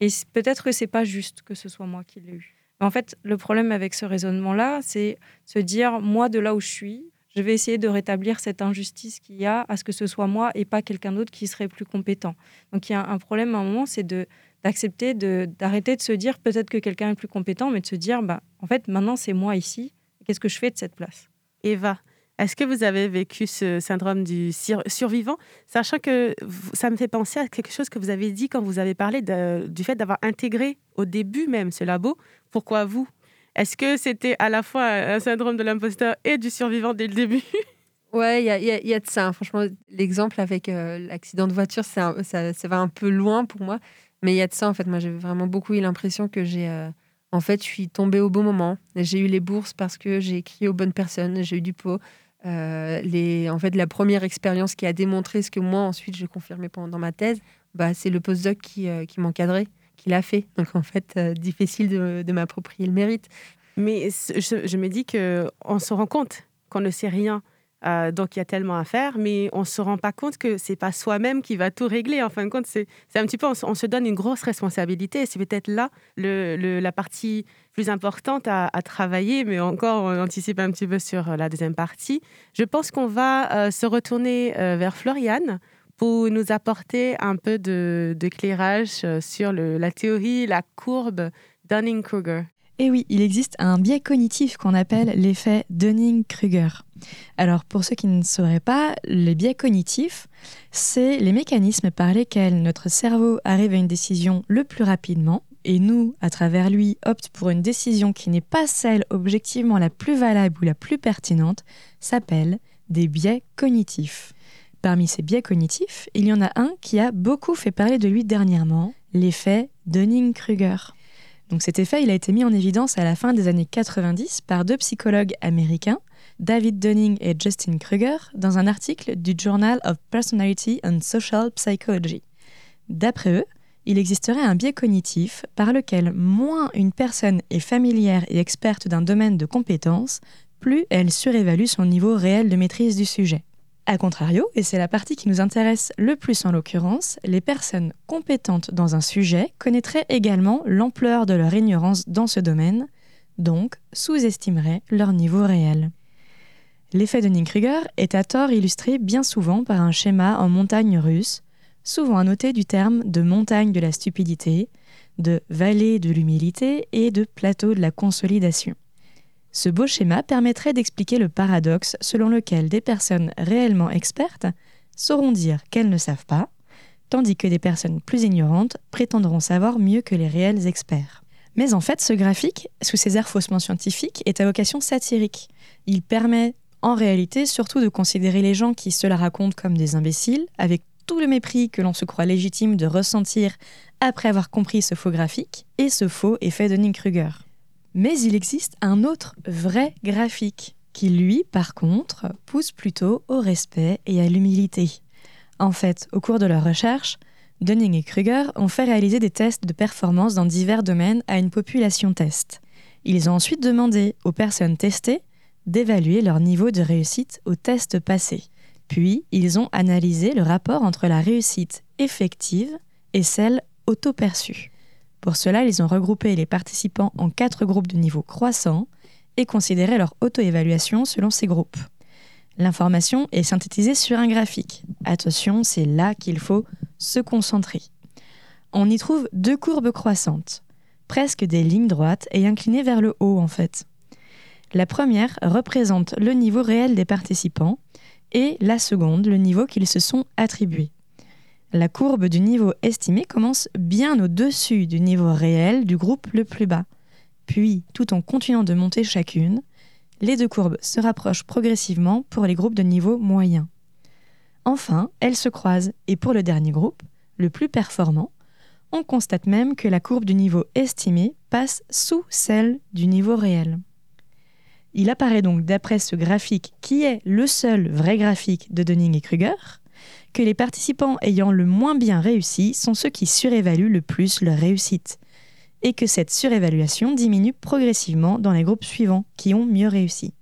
Et peut-être que c'est pas juste que ce soit moi qui l'ai eu. En fait, le problème avec ce raisonnement-là, c'est se dire, moi, de là où je suis, je vais essayer de rétablir cette injustice qu'il y a à ce que ce soit moi et pas quelqu'un d'autre qui serait plus compétent. Donc il y a un problème à un moment, c'est d'accepter d'arrêter de, se dire peut-être que quelqu'un est plus compétent, mais de se dire bah en fait maintenant c'est moi ici. Qu'est-ce que je fais de cette place? Eva, est-ce que vous avez vécu ce syndrome du survivant, sachant que ça me fait penser à quelque chose que vous avez dit quand vous avez parlé du fait d'avoir intégré au début même ce labo. Pourquoi vous? Est-ce que c'était à la fois un syndrome de l'imposteur et du survivant dès le début? Ouais, il y a, de ça. Hein. Franchement, l'exemple avec euh, l'accident de voiture, ça, ça, va un peu loin pour moi. Mais il y a de ça, en fait. Moi, j'ai vraiment beaucoup eu l'impression que j'ai. Euh, en fait, je suis tombée au bon moment. J'ai eu les bourses parce que j'ai écrit aux bonnes personnes. J'ai eu du pot. Euh, en fait, la première expérience qui a démontré ce que moi, ensuite, j'ai confirmé pendant ma thèse, bah, c'est le postdoc qui, qui m'encadrait, qui l'a fait. Donc, en fait, difficile de, de m'approprier le mérite. Mais je, je me dis qu'on se rend compte qu'on ne sait rien euh, donc il y a tellement à faire, mais on se rend pas compte que c'est pas soi-même qui va tout régler. En fin de compte, c'est un petit peu, on, se donne une grosse responsabilité. C'est peut-être là la partie plus importante à, travailler, mais encore on anticipe un petit peu sur euh, la deuxième partie. Je pense qu'on va euh, se retourner vers Floriane pour nous apporter un peu d'éclairage sur la théorie, la courbe Dunning-Kruger. Et oui, il existe un biais cognitif qu'on appelle l'effet Dunning-Kruger. Alors pour ceux qui ne sauraient pas, les biais cognitifs, c'est les mécanismes par lesquels notre cerveau arrive à une décision le plus rapidement et nous, à travers lui, opte pour une décision qui n'est pas celle objectivement la plus valable ou la plus pertinente, s'appelle des biais cognitifs. Parmi ces biais cognitifs, il y en a un qui a beaucoup fait parler de lui dernièrement, l'effet Dunning-Kruger. Donc cet effet, a été mis en évidence à la fin des années 90 par deux psychologues américains, David Dunning et Justin Kruger, dans un article du Journal of Personality and Social Psychology. D'après eux, il existerait un biais cognitif par lequel moins une personne est familière et experte d'un domaine de compétence, plus elle surévalue son niveau réel de maîtrise du sujet. A contrario, et c'est la partie qui nous intéresse le plus en l'occurrence, les personnes compétentes dans un sujet connaîtraient également l'ampleur de leur ignorance dans ce domaine, donc sous-estimeraient leur niveau réel. L'effet de Kruger est à tort illustré bien souvent par un schéma en montagne russe, souvent annoté du terme de montagne de la stupidité, de vallée de l'humilité et de plateau de la consolidation. Ce beau schéma permettrait d'expliquer le paradoxe selon lequel des personnes réellement expertes sauront dire qu'elles ne savent pas, tandis que des personnes plus ignorantes prétendront savoir mieux que les réels experts. Mais en fait, ce graphique, sous ses airs faussement scientifiques, est à vocation satirique. Il permet en réalité surtout de considérer les gens qui se la racontent comme des imbéciles, avec tout le mépris que l'on se croit légitime de ressentir après avoir compris ce faux graphique, et ce faux effet de Kruger. Mais il existe un autre vrai graphique qui, lui, par contre, pousse plutôt au respect et à l'humilité. En fait, au cours de leur recherche, Dunning et Kruger ont fait réaliser des tests de performance dans divers domaines à une population test. Ils ont ensuite demandé aux personnes testées d'évaluer leur niveau de réussite aux tests passés. Puis, ils ont analysé le rapport entre la réussite effective et celle auto-perçue. Pour cela, ils ont regroupé les participants en quatre groupes de niveau croissant et considéré leur auto-évaluation selon ces groupes. L'information est synthétisée sur un graphique. Attention, c'est là qu'il faut se concentrer. On y trouve deux courbes croissantes, presque des lignes droites et inclinées vers le haut en fait. La première représente le niveau réel des participants et la seconde le niveau qu'ils se sont attribués. La courbe du niveau estimé commence bien au-dessus du niveau réel du groupe le plus bas. Puis, tout en continuant de monter chacune, les deux courbes se rapprochent progressivement pour les groupes de niveau moyen. Enfin, elles se croisent et pour le dernier groupe, le plus performant, on constate même que la courbe du niveau estimé passe sous celle du niveau réel. Il apparaît donc d'après ce graphique qui est le seul vrai graphique de Dunning et Kruger, que les participants ayant le moins bien réussi sont ceux qui surévaluent le plus leur réussite, et que cette surévaluation diminue progressivement dans les groupes suivants qui ont mieux réussi.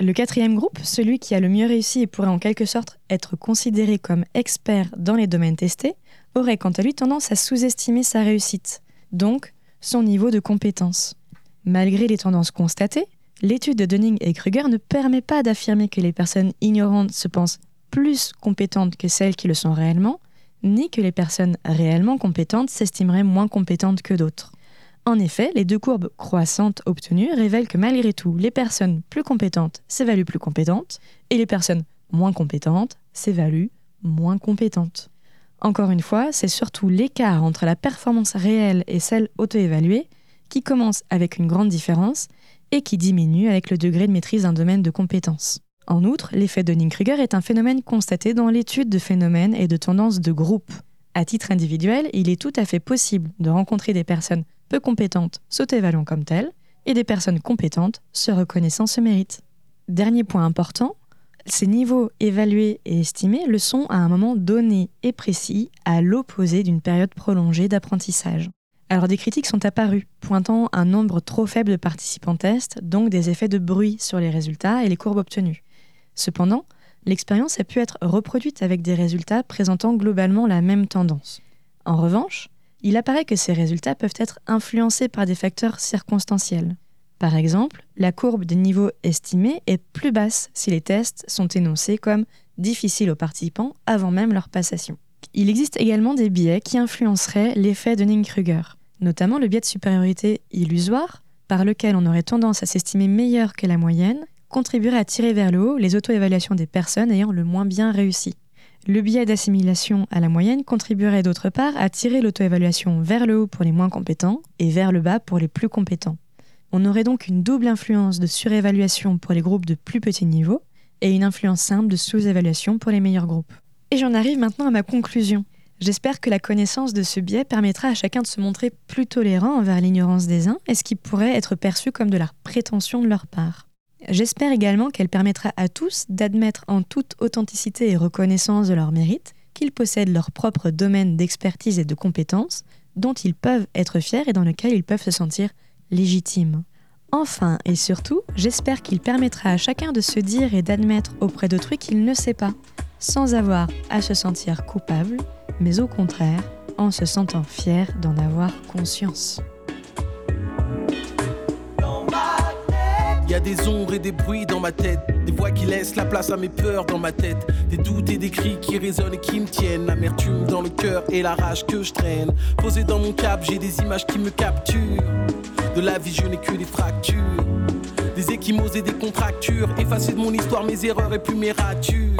Le quatrième groupe, celui qui a le mieux réussi et pourrait en quelque sorte être considéré comme expert dans les domaines testés, aurait quant à lui tendance à sous-estimer sa réussite, donc son niveau de compétence. Malgré les tendances constatées, l'étude de Dunning et Kruger ne permet pas d'affirmer que les personnes ignorantes se pensent plus compétentes que celles qui le sont réellement, ni que les personnes réellement compétentes s'estimeraient moins compétentes que d'autres. En effet, les deux courbes croissantes obtenues révèlent que malgré tout, les personnes plus compétentes s'évaluent plus compétentes et les personnes moins compétentes s'évaluent moins compétentes. Encore une fois, c'est surtout l'écart entre la performance réelle et celle auto-évaluée qui commence avec une grande différence et qui diminue avec le degré de maîtrise d'un domaine de compétence. En outre, l'effet de Dunning-Kruger est un phénomène constaté dans l'étude de phénomènes et de tendances de groupe. À titre individuel, il est tout à fait possible de rencontrer des personnes peu compétentes s'auto-évaluant comme telles et des personnes compétentes se reconnaissant ce mérite. Dernier point important, ces niveaux évalués et estimés le sont à un moment donné et précis, à l'opposé d'une période prolongée d'apprentissage. Alors des critiques sont apparues, pointant un nombre trop faible de participants test, donc des effets de bruit sur les résultats et les courbes obtenues. Cependant, l'expérience a pu être reproduite avec des résultats présentant globalement la même tendance. En revanche, il apparaît que ces résultats peuvent être influencés par des facteurs circonstanciels. Par exemple, la courbe des niveaux estimés est plus basse si les tests sont énoncés comme difficiles aux participants avant même leur passation. Il existe également des biais qui influenceraient l'effet de Dunning-Kruger, notamment le biais de supériorité illusoire, par lequel on aurait tendance à s'estimer meilleur que la moyenne, contribuerait à tirer vers le haut les auto-évaluations des personnes ayant le moins bien réussi. Le biais d'assimilation à la moyenne contribuerait d'autre part à tirer l'auto-évaluation vers le haut pour les moins compétents et vers le bas pour les plus compétents. On aurait donc une double influence de surévaluation pour les groupes de plus petit niveau et une influence simple de sous-évaluation pour les meilleurs groupes. Et j'en arrive maintenant à ma conclusion. J'espère que la connaissance de ce biais permettra à chacun de se montrer plus tolérant envers l'ignorance des uns et ce qui pourrait être perçu comme de la prétention de leur part. J'espère également qu'elle permettra à tous d'admettre en toute authenticité et reconnaissance de leur mérite qu'ils possèdent leur propre domaine d'expertise et de compétences dont ils peuvent être fiers et dans lequel ils peuvent se sentir légitime. Enfin et surtout, j'espère qu'il permettra à chacun de se dire et d'admettre auprès d'autrui qu'il ne sait pas, sans avoir à se sentir coupable, mais au contraire, en se sentant fier d'en avoir conscience. Y des ombres et des bruits dans ma tête, des voix qui laissent la place à mes peurs dans ma tête, des doutes et des cris qui résonnent et qui me tiennent, l'amertume dans le cœur et la rage que je traîne. Posé dans mon cap, j'ai des images qui me capturent. De la vie, je n'ai que des fractures, des échymoses et des contractures, effacées de mon histoire mes erreurs et plus mes ratures.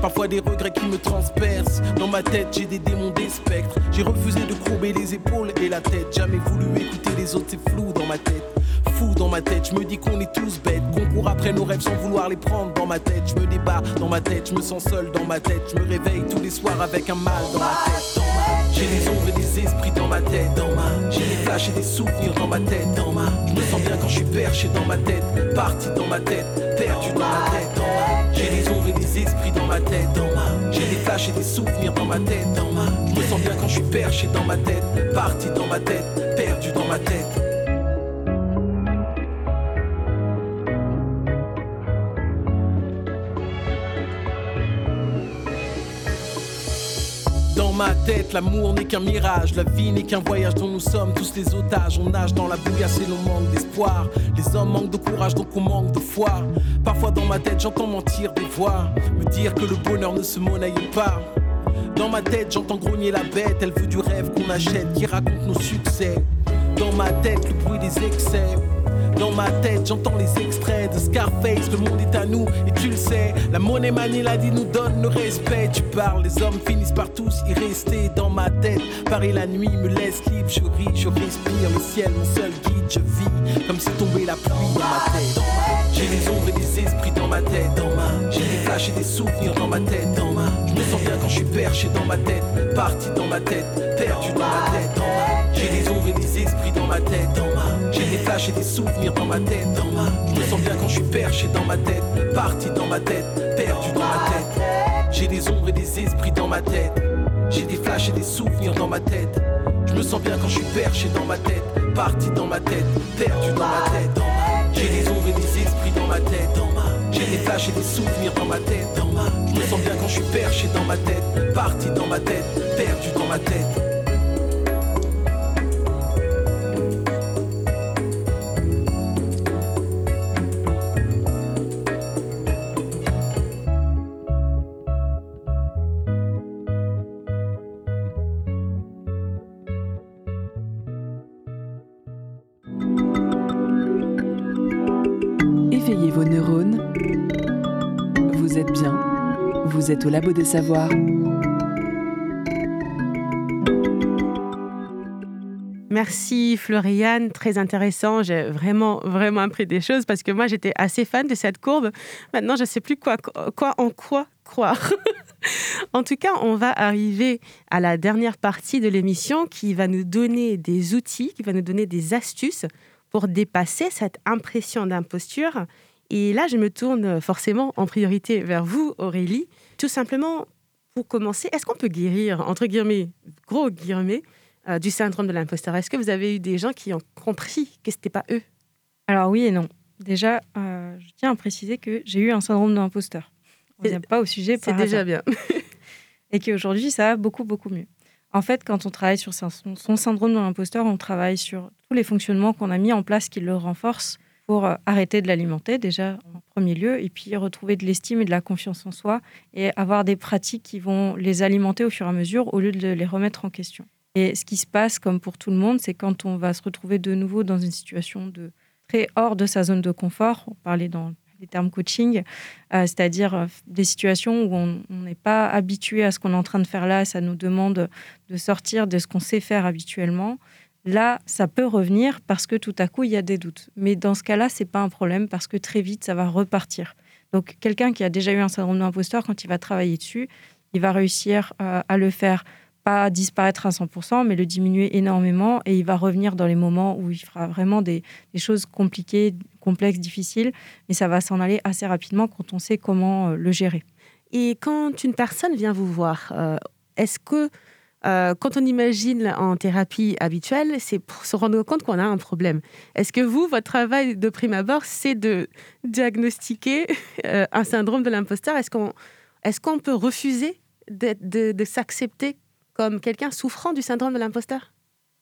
Parfois des regrets qui me transpercent. Dans ma tête, j'ai des démons, des spectres. J'ai refusé de courber les épaules et la tête. Jamais voulu écouter les autres, c'est flou dans ma tête dans ma tête, je me dis qu'on est tous bêtes, qu'on court après nos rêves sans vouloir les prendre dans ma tête, je me débat dans ma tête, je me sens seul dans ma tête, je me réveille tous les soirs avec un mal dans ma tête. J'ai des ombres et des esprits dans ma tête, dans ma. J'ai des flashs et des souvenirs dans ma tête, dans ma. Je me sens bien quand je suis perché dans ma tête, parti dans ma tête, perdu dans ma tête, dans ma. J'ai des ombres et des esprits dans ma tête, dans ma. J'ai des flashs et des souvenirs dans ma tête, dans ma. Je me sens bien quand je suis perché dans ma tête, parti dans ma tête, perdu dans ma tête. Ma tête, l'amour n'est qu'un mirage, la vie n'est qu'un voyage dont nous sommes tous les otages. On nage dans la bouillasse et l'on manque d'espoir. Les hommes manquent de courage, donc on manque de foi. Parfois dans ma tête, j'entends mentir des voix, me dire que le bonheur ne se monnaie pas. Dans ma tête, j'entends grogner la bête, elle veut du rêve qu'on achète, qui raconte nos succès. Dans ma tête, le bruit des excès. Dans ma tête, j'entends les extraits de Scarface. Le monde est à nous et tu le sais. La monnaie manie l'a dit nous donne le respect. Tu parles, les hommes finissent par tous y rester. Dans ma tête, Paris la nuit me laisse libre. Je ris, je respire le ciel, mon seul guide. Je vis comme si tombait la pluie dans ma tête. J'ai des ombres et des esprits dans ma tête. J'ai des flashs et des souvenirs dans ma tête. Dans ma, je me sens bien quand je suis perché dans ma tête. Parti dans ma tête, perdu dans ma tête. J'ai des ombres et des esprits dans ma tête. J'ai des flashs et des souvenirs dans ma tête. Je me sens bien quand je suis perché dans ma tête. Parti dans ma tête, perdu dans ma tête. J'ai des ombres et des esprits dans ma tête. J'ai des flashs et des souvenirs dans ma tête. Je me sens bien quand je suis perché dans ma tête. Parti dans ma tête, perdu dans ma tête. J'ai des ombres et des esprits dans ma tête. J'ai des flashs et des souvenirs dans ma tête. Je me sens bien quand je suis perché dans ma tête. Parti dans ma tête, perdu dans ma tête. Au Labo des Savoirs. Merci Floriane, très intéressant. J'ai vraiment, vraiment appris des choses parce que moi j'étais assez fan de cette courbe. Maintenant, je ne sais plus quoi, quoi, en quoi croire. en tout cas, on va arriver à la dernière partie de l'émission qui va nous donner des outils, qui va nous donner des astuces pour dépasser cette impression d'imposture. Et là, je me tourne forcément en priorité vers vous, Aurélie. Tout simplement, pour commencer, est-ce qu'on peut guérir, entre guillemets, gros guillemets, euh, du syndrome de l'imposteur? Est-ce que vous avez eu des gens qui ont compris que ce n'était pas eux? Alors oui et non. Déjà, euh, je tiens à préciser que j'ai eu un syndrome de l'imposteur. On n'est pas au sujet C'est déjà bien. et qu'aujourd'hui, ça va beaucoup, beaucoup mieux. En fait, quand on travaille sur son, son syndrome de l'imposteur, on travaille sur tous les fonctionnements qu'on a mis en place qui le renforcent pour euh, arrêter de l'alimenter déjà en premier lieu, et puis retrouver de l'estime et de la confiance en soi, et avoir des pratiques qui vont les alimenter au fur et à mesure au lieu de les remettre en question. Et ce qui se passe, comme pour tout le monde, c'est quand on va se retrouver de nouveau dans une situation de très hors de sa zone de confort, on parlait dans les termes coaching, euh, c'est-à-dire euh, des situations où on n'est pas habitué à ce qu'on est en train de faire là, ça nous demande de sortir de ce qu'on sait faire habituellement. Là, ça peut revenir parce que tout à coup, il y a des doutes. Mais dans ce cas-là, c'est pas un problème parce que très vite, ça va repartir. Donc, quelqu'un qui a déjà eu un syndrome d'imposteur, quand il va travailler dessus, il va réussir euh, à le faire pas disparaître à 100%, mais le diminuer énormément et il va revenir dans les moments où il fera vraiment des, choses compliquées, complexes, difficiles, mais ça va s'en aller assez rapidement quand on sait comment euh, le gérer. Et quand une personne vient vous voir, euh, est-ce que euh, quand on imagine en thérapie habituelle, c'est pour se rendre compte qu'on a un problème. Est-ce que vous, votre travail de prime abord, c'est de diagnostiquer un syndrome de l'imposteur? Est-ce qu'on peut refuser de, de s'accepter comme quelqu'un souffrant du syndrome de l'imposteur?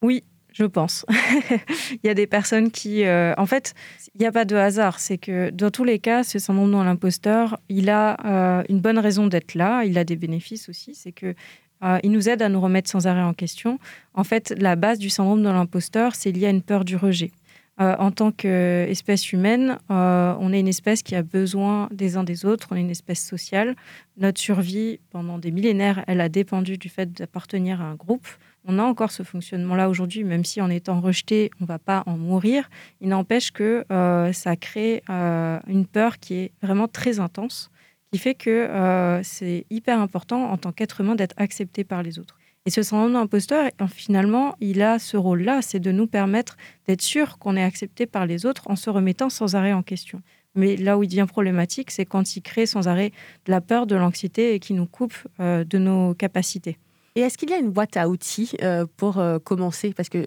Oui, je pense. il y a des personnes qui... Euh, en fait, il n'y a pas de hasard. C'est que dans tous les cas, ce syndrome de l'imposteur, il a euh, une bonne raison d'être là. Il a des bénéfices aussi. C'est que euh, il nous aide à nous remettre sans arrêt en question. En fait, la base du syndrome de l'imposteur, c'est lié à une peur du rejet. en tant qu'espèce humaine, on est une espèce qui a besoin des uns des autres, on est une espèce sociale. Notre survie, pendant des millénaires, elle a dépendu du fait d'appartenir à un groupe. On a encore ce fonctionnement-là aujourd'hui, même si en étant rejeté, on ne va pas en mourir. Il n'empêche que euh, ça crée euh, une peur qui est vraiment très intense, qui fait que euh, c'est hyper important en tant qu'être humain d'être accepté par les autres. Et ce syndrome d'imposteur, finalement, il a ce rôle-là, c'est de nous permettre d'être sûr qu'on est accepté par les autres en se remettant sans arrêt en question. Mais là où il devient problématique, c'est quand il crée sans arrêt de la peur, de l'anxiété et qui nous coupe euh, de nos capacités. Et est-ce qu'il y a une boîte à outils euh, pour euh, commencer? Parce que,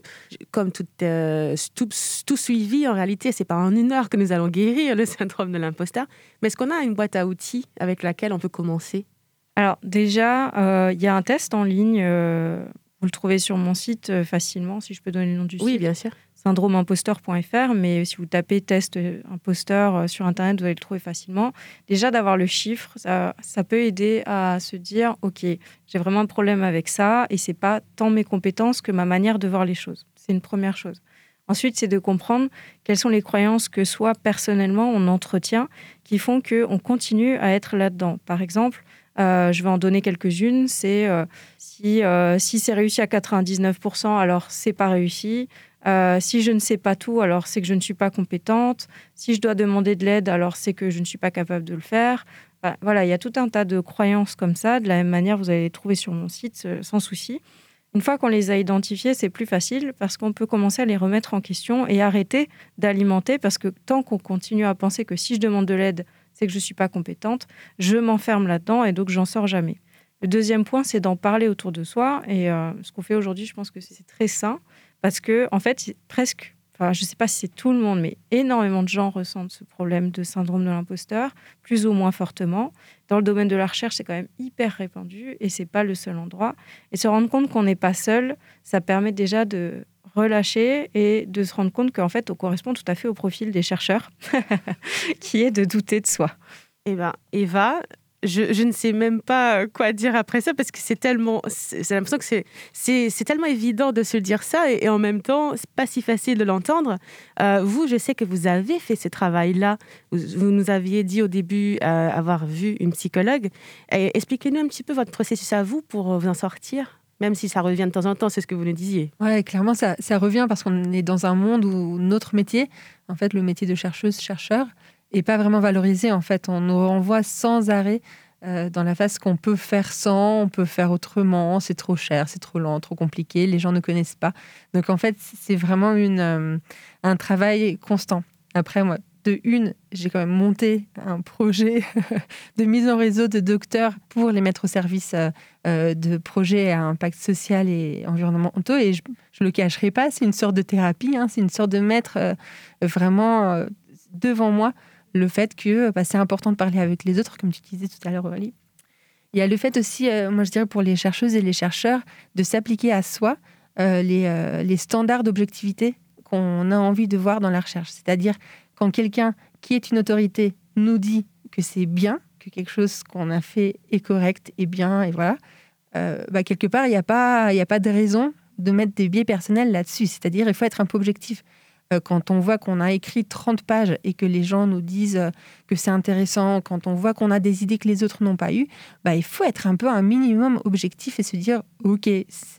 comme tout, tout, suivi, en réalité, c'est pas en une heure que nous allons guérir le syndrome de l'imposteur. Mais est-ce qu'on a une boîte à outils avec laquelle on peut commencer? Alors, déjà, il y a un test en ligne. vous le trouvez sur mon site facilement, si je peux donner le nom du site. Oui, bien sûr syndromeimposteur.fr, mais si vous tapez test imposteur euh, sur Internet, vous allez le trouver facilement. Déjà, d'avoir le chiffre, ça, ça, peut aider à se dire, OK, j'ai vraiment un problème avec ça, et c'est pas tant mes compétences que ma manière de voir les choses. C'est une première chose. Ensuite, c'est de comprendre quelles sont les croyances que soit personnellement on entretient qui font qu'on continue à être là-dedans. Par exemple, euh, je vais en donner quelques-unes. C'est euh, si, si c'est réussi à 99%, alors c'est pas réussi. Euh, si je ne sais pas tout, alors c'est que je ne suis pas compétente. Si je dois demander de l'aide, alors c'est que je ne suis pas capable de le faire. voilà, il y a tout un tas de croyances comme ça. De la même manière, vous allez les trouver sur mon site euh, sans souci. Une fois qu'on les a identifiées, c'est plus facile parce qu'on peut commencer à les remettre en question et arrêter d'alimenter parce que tant qu'on continue à penser que si je demande de l'aide, c'est que je ne suis pas compétente, je m'enferme là-dedans et donc j'en sors jamais. Le deuxième point, c'est d'en parler autour de soi et euh, ce qu'on fait aujourd'hui, je pense que c'est très sain parce que, en fait, presque, enfin, je ne sais pas si c'est tout le monde, mais énormément de gens ressentent ce problème de syndrome de l'imposteur, plus ou moins fortement. Dans le domaine de la recherche, c'est quand même hyper répandu et c'est pas le seul endroit. Et se rendre compte qu'on n'est pas seul, ça permet déjà de relâcher et de se rendre compte qu'en fait, on correspond tout à fait au profil des chercheurs, qui est de douter de soi. Eh ben, Eva, je, ne sais même pas quoi dire après ça parce que c'est tellement, c'est l'impression que c'est, c'est, tellement évident de se dire ça et, en même temps, c'est pas si facile de l'entendre. Euh, vous, je sais que vous avez fait ce travail-là. Vous, nous aviez dit au début euh, avoir vu une psychologue. expliquez-nous un petit peu votre processus à vous pour vous en sortir même si ça revient de temps en temps, c'est ce que vous nous disiez. Oui, clairement, ça, ça revient parce qu'on est dans un monde où notre métier, en fait, le métier de chercheuse, chercheur, et pas vraiment valorisé. En fait, on nous renvoie sans arrêt euh, dans la phase qu'on peut faire sans, on peut faire autrement, c'est trop cher, c'est trop lent, trop compliqué, les gens ne connaissent pas. Donc en fait, c'est vraiment une, euh, un travail constant. Après, moi, de une, j'ai quand même monté un projet de mise en réseau de docteurs pour les mettre au service euh, de projets à impact social et environnementaux. Et je ne le cacherai pas, c'est une sorte de thérapie, hein, c'est une sorte de mettre vraiment devant moi le fait que bah, c'est important de parler avec les autres, comme tu disais tout à l'heure, Aurélie. Il y a le fait aussi, euh, moi je dirais pour les chercheuses et les chercheurs, de s'appliquer à soi euh, les, euh, les, standards d'objectivité qu'on a envie de voir dans la recherche. C'est-à-dire quand quelqu'un qui est une autorité nous dit que c'est bien, que quelque chose qu'on a fait est correct et bien, et voilà, bah, quelque part, il n'y a, pas, a pas de raison de mettre des biais personnels là-dessus. C'est-à-dire il faut être un peu objectif. Euh, quand on voit qu'on a écrit 30 pages et que les gens nous disent euh, que c'est intéressant, quand on voit qu'on a des idées que les autres n'ont pas eues, bah, il faut être un peu un minimum objectif et se dire, OK,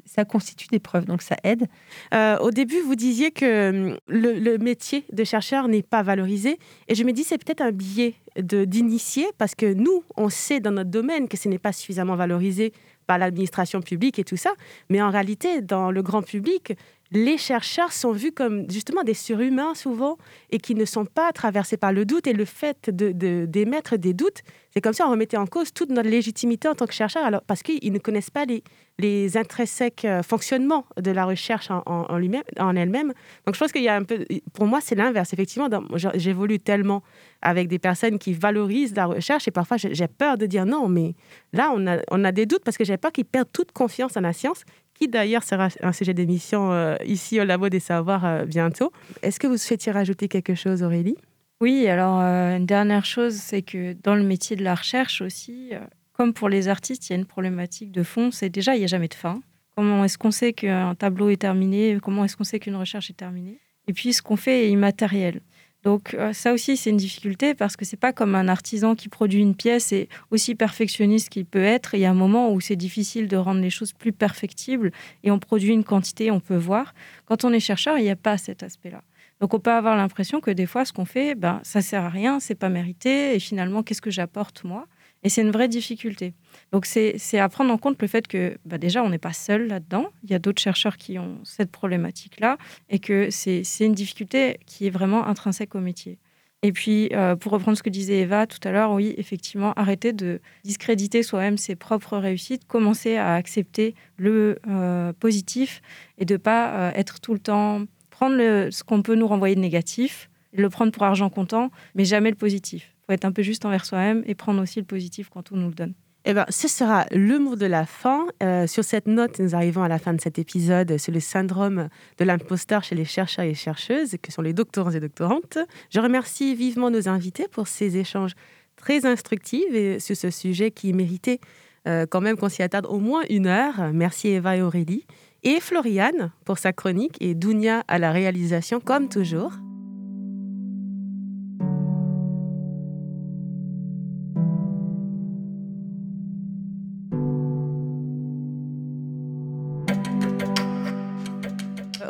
ça constitue des preuves, donc ça aide. Euh, au début, vous disiez que hum, le, métier de chercheur n'est pas valorisé et je me dis, c'est peut-être un biais d'initier parce que nous, on sait dans notre domaine que ce n'est pas suffisamment valorisé par l'administration publique et tout ça, mais en réalité, dans le grand public, les chercheurs sont vus comme justement des surhumains souvent et qui ne sont pas traversés par le doute. Et le fait d'émettre de, des doutes, c'est comme si on remettait en cause toute notre légitimité en tant que chercheur, alors, parce qu'ils ne connaissent pas les, intrinsèques euh, fonctionnements de la recherche en elle-même. Donc je pense qu'il y a un peu, pour moi, c'est l'inverse. Effectivement, j'évolue tellement avec des personnes qui valorisent la recherche et parfois j'ai peur de dire non, mais là, on a, on a des doutes parce que j'ai peur qu'ils perdent toute confiance en la science qui d'ailleurs sera un sujet d'émission euh, ici au Labo des Savoirs euh, bientôt. Est-ce que vous souhaitiez rajouter quelque chose, Aurélie? Oui, alors euh, une dernière chose, c'est que dans le métier de la recherche aussi, comme pour les artistes, il y a une problématique de fond, c'est déjà, il n'y a jamais de fin. Comment est-ce qu'on sait qu'un tableau est terminé? Comment est-ce qu'on sait qu'une recherche est terminée? Et puis, ce qu'on fait est immatériel. Donc euh, ça aussi, c'est une difficulté parce que c'est pas comme un artisan qui produit une pièce et aussi perfectionniste qu'il peut être. Il y a un moment où c'est difficile de rendre les choses plus perfectibles et on produit une quantité, on peut voir. Quand on est chercheur, il n'y a pas cet aspect-là. Donc on peut avoir l'impression que des fois, ce qu'on fait, ben, ça sert à rien, c'est pas mérité et finalement, qu'est-ce que j'apporte moi? Et c'est une vraie difficulté. Donc c'est à prendre en compte le fait que bah déjà, on n'est pas seul là-dedans. Il y a d'autres chercheurs qui ont cette problématique-là et que c'est une difficulté qui est vraiment intrinsèque au métier. Et puis, euh, pour reprendre ce que disait Eva tout à l'heure, oui, effectivement, arrêter de discréditer soi-même ses propres réussites, commencer à accepter le euh, positif et de pas euh, être tout le temps, prendre ce qu'on peut nous renvoyer de négatif, le prendre pour argent comptant, mais jamais le positif être un peu juste envers soi-même et prendre aussi le positif quand on nous le donne. Eh ben, ce sera le mot de la fin. Euh, sur cette note, nous arrivons à la fin de cet épisode sur le syndrome de l'imposteur chez les chercheurs et chercheuses, que sont les doctorants et doctorantes. Je remercie vivement nos invités pour ces échanges très instructifs et sur ce sujet qui méritait euh, quand même qu'on s'y attarde au moins une heure. Merci Eva et Aurélie. Et Floriane pour sa chronique et Dounia à la réalisation, comme toujours.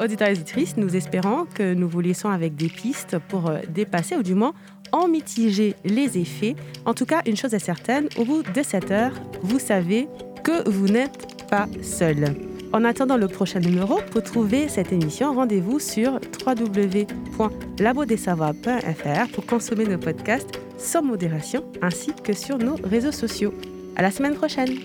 Auditeurs et auditrices, nous espérons que nous vous laissons avec des pistes pour euh, dépasser ou du moins en mitiger les effets. En tout cas, une chose est certaine, au bout de cette heure, vous savez que vous n'êtes pas seul. En attendant le prochain numéro, pour trouver cette émission, rendez-vous sur www.labodesavoirs.fr pour consommer nos podcasts sans modération ainsi que sur nos réseaux sociaux. À la semaine prochaine!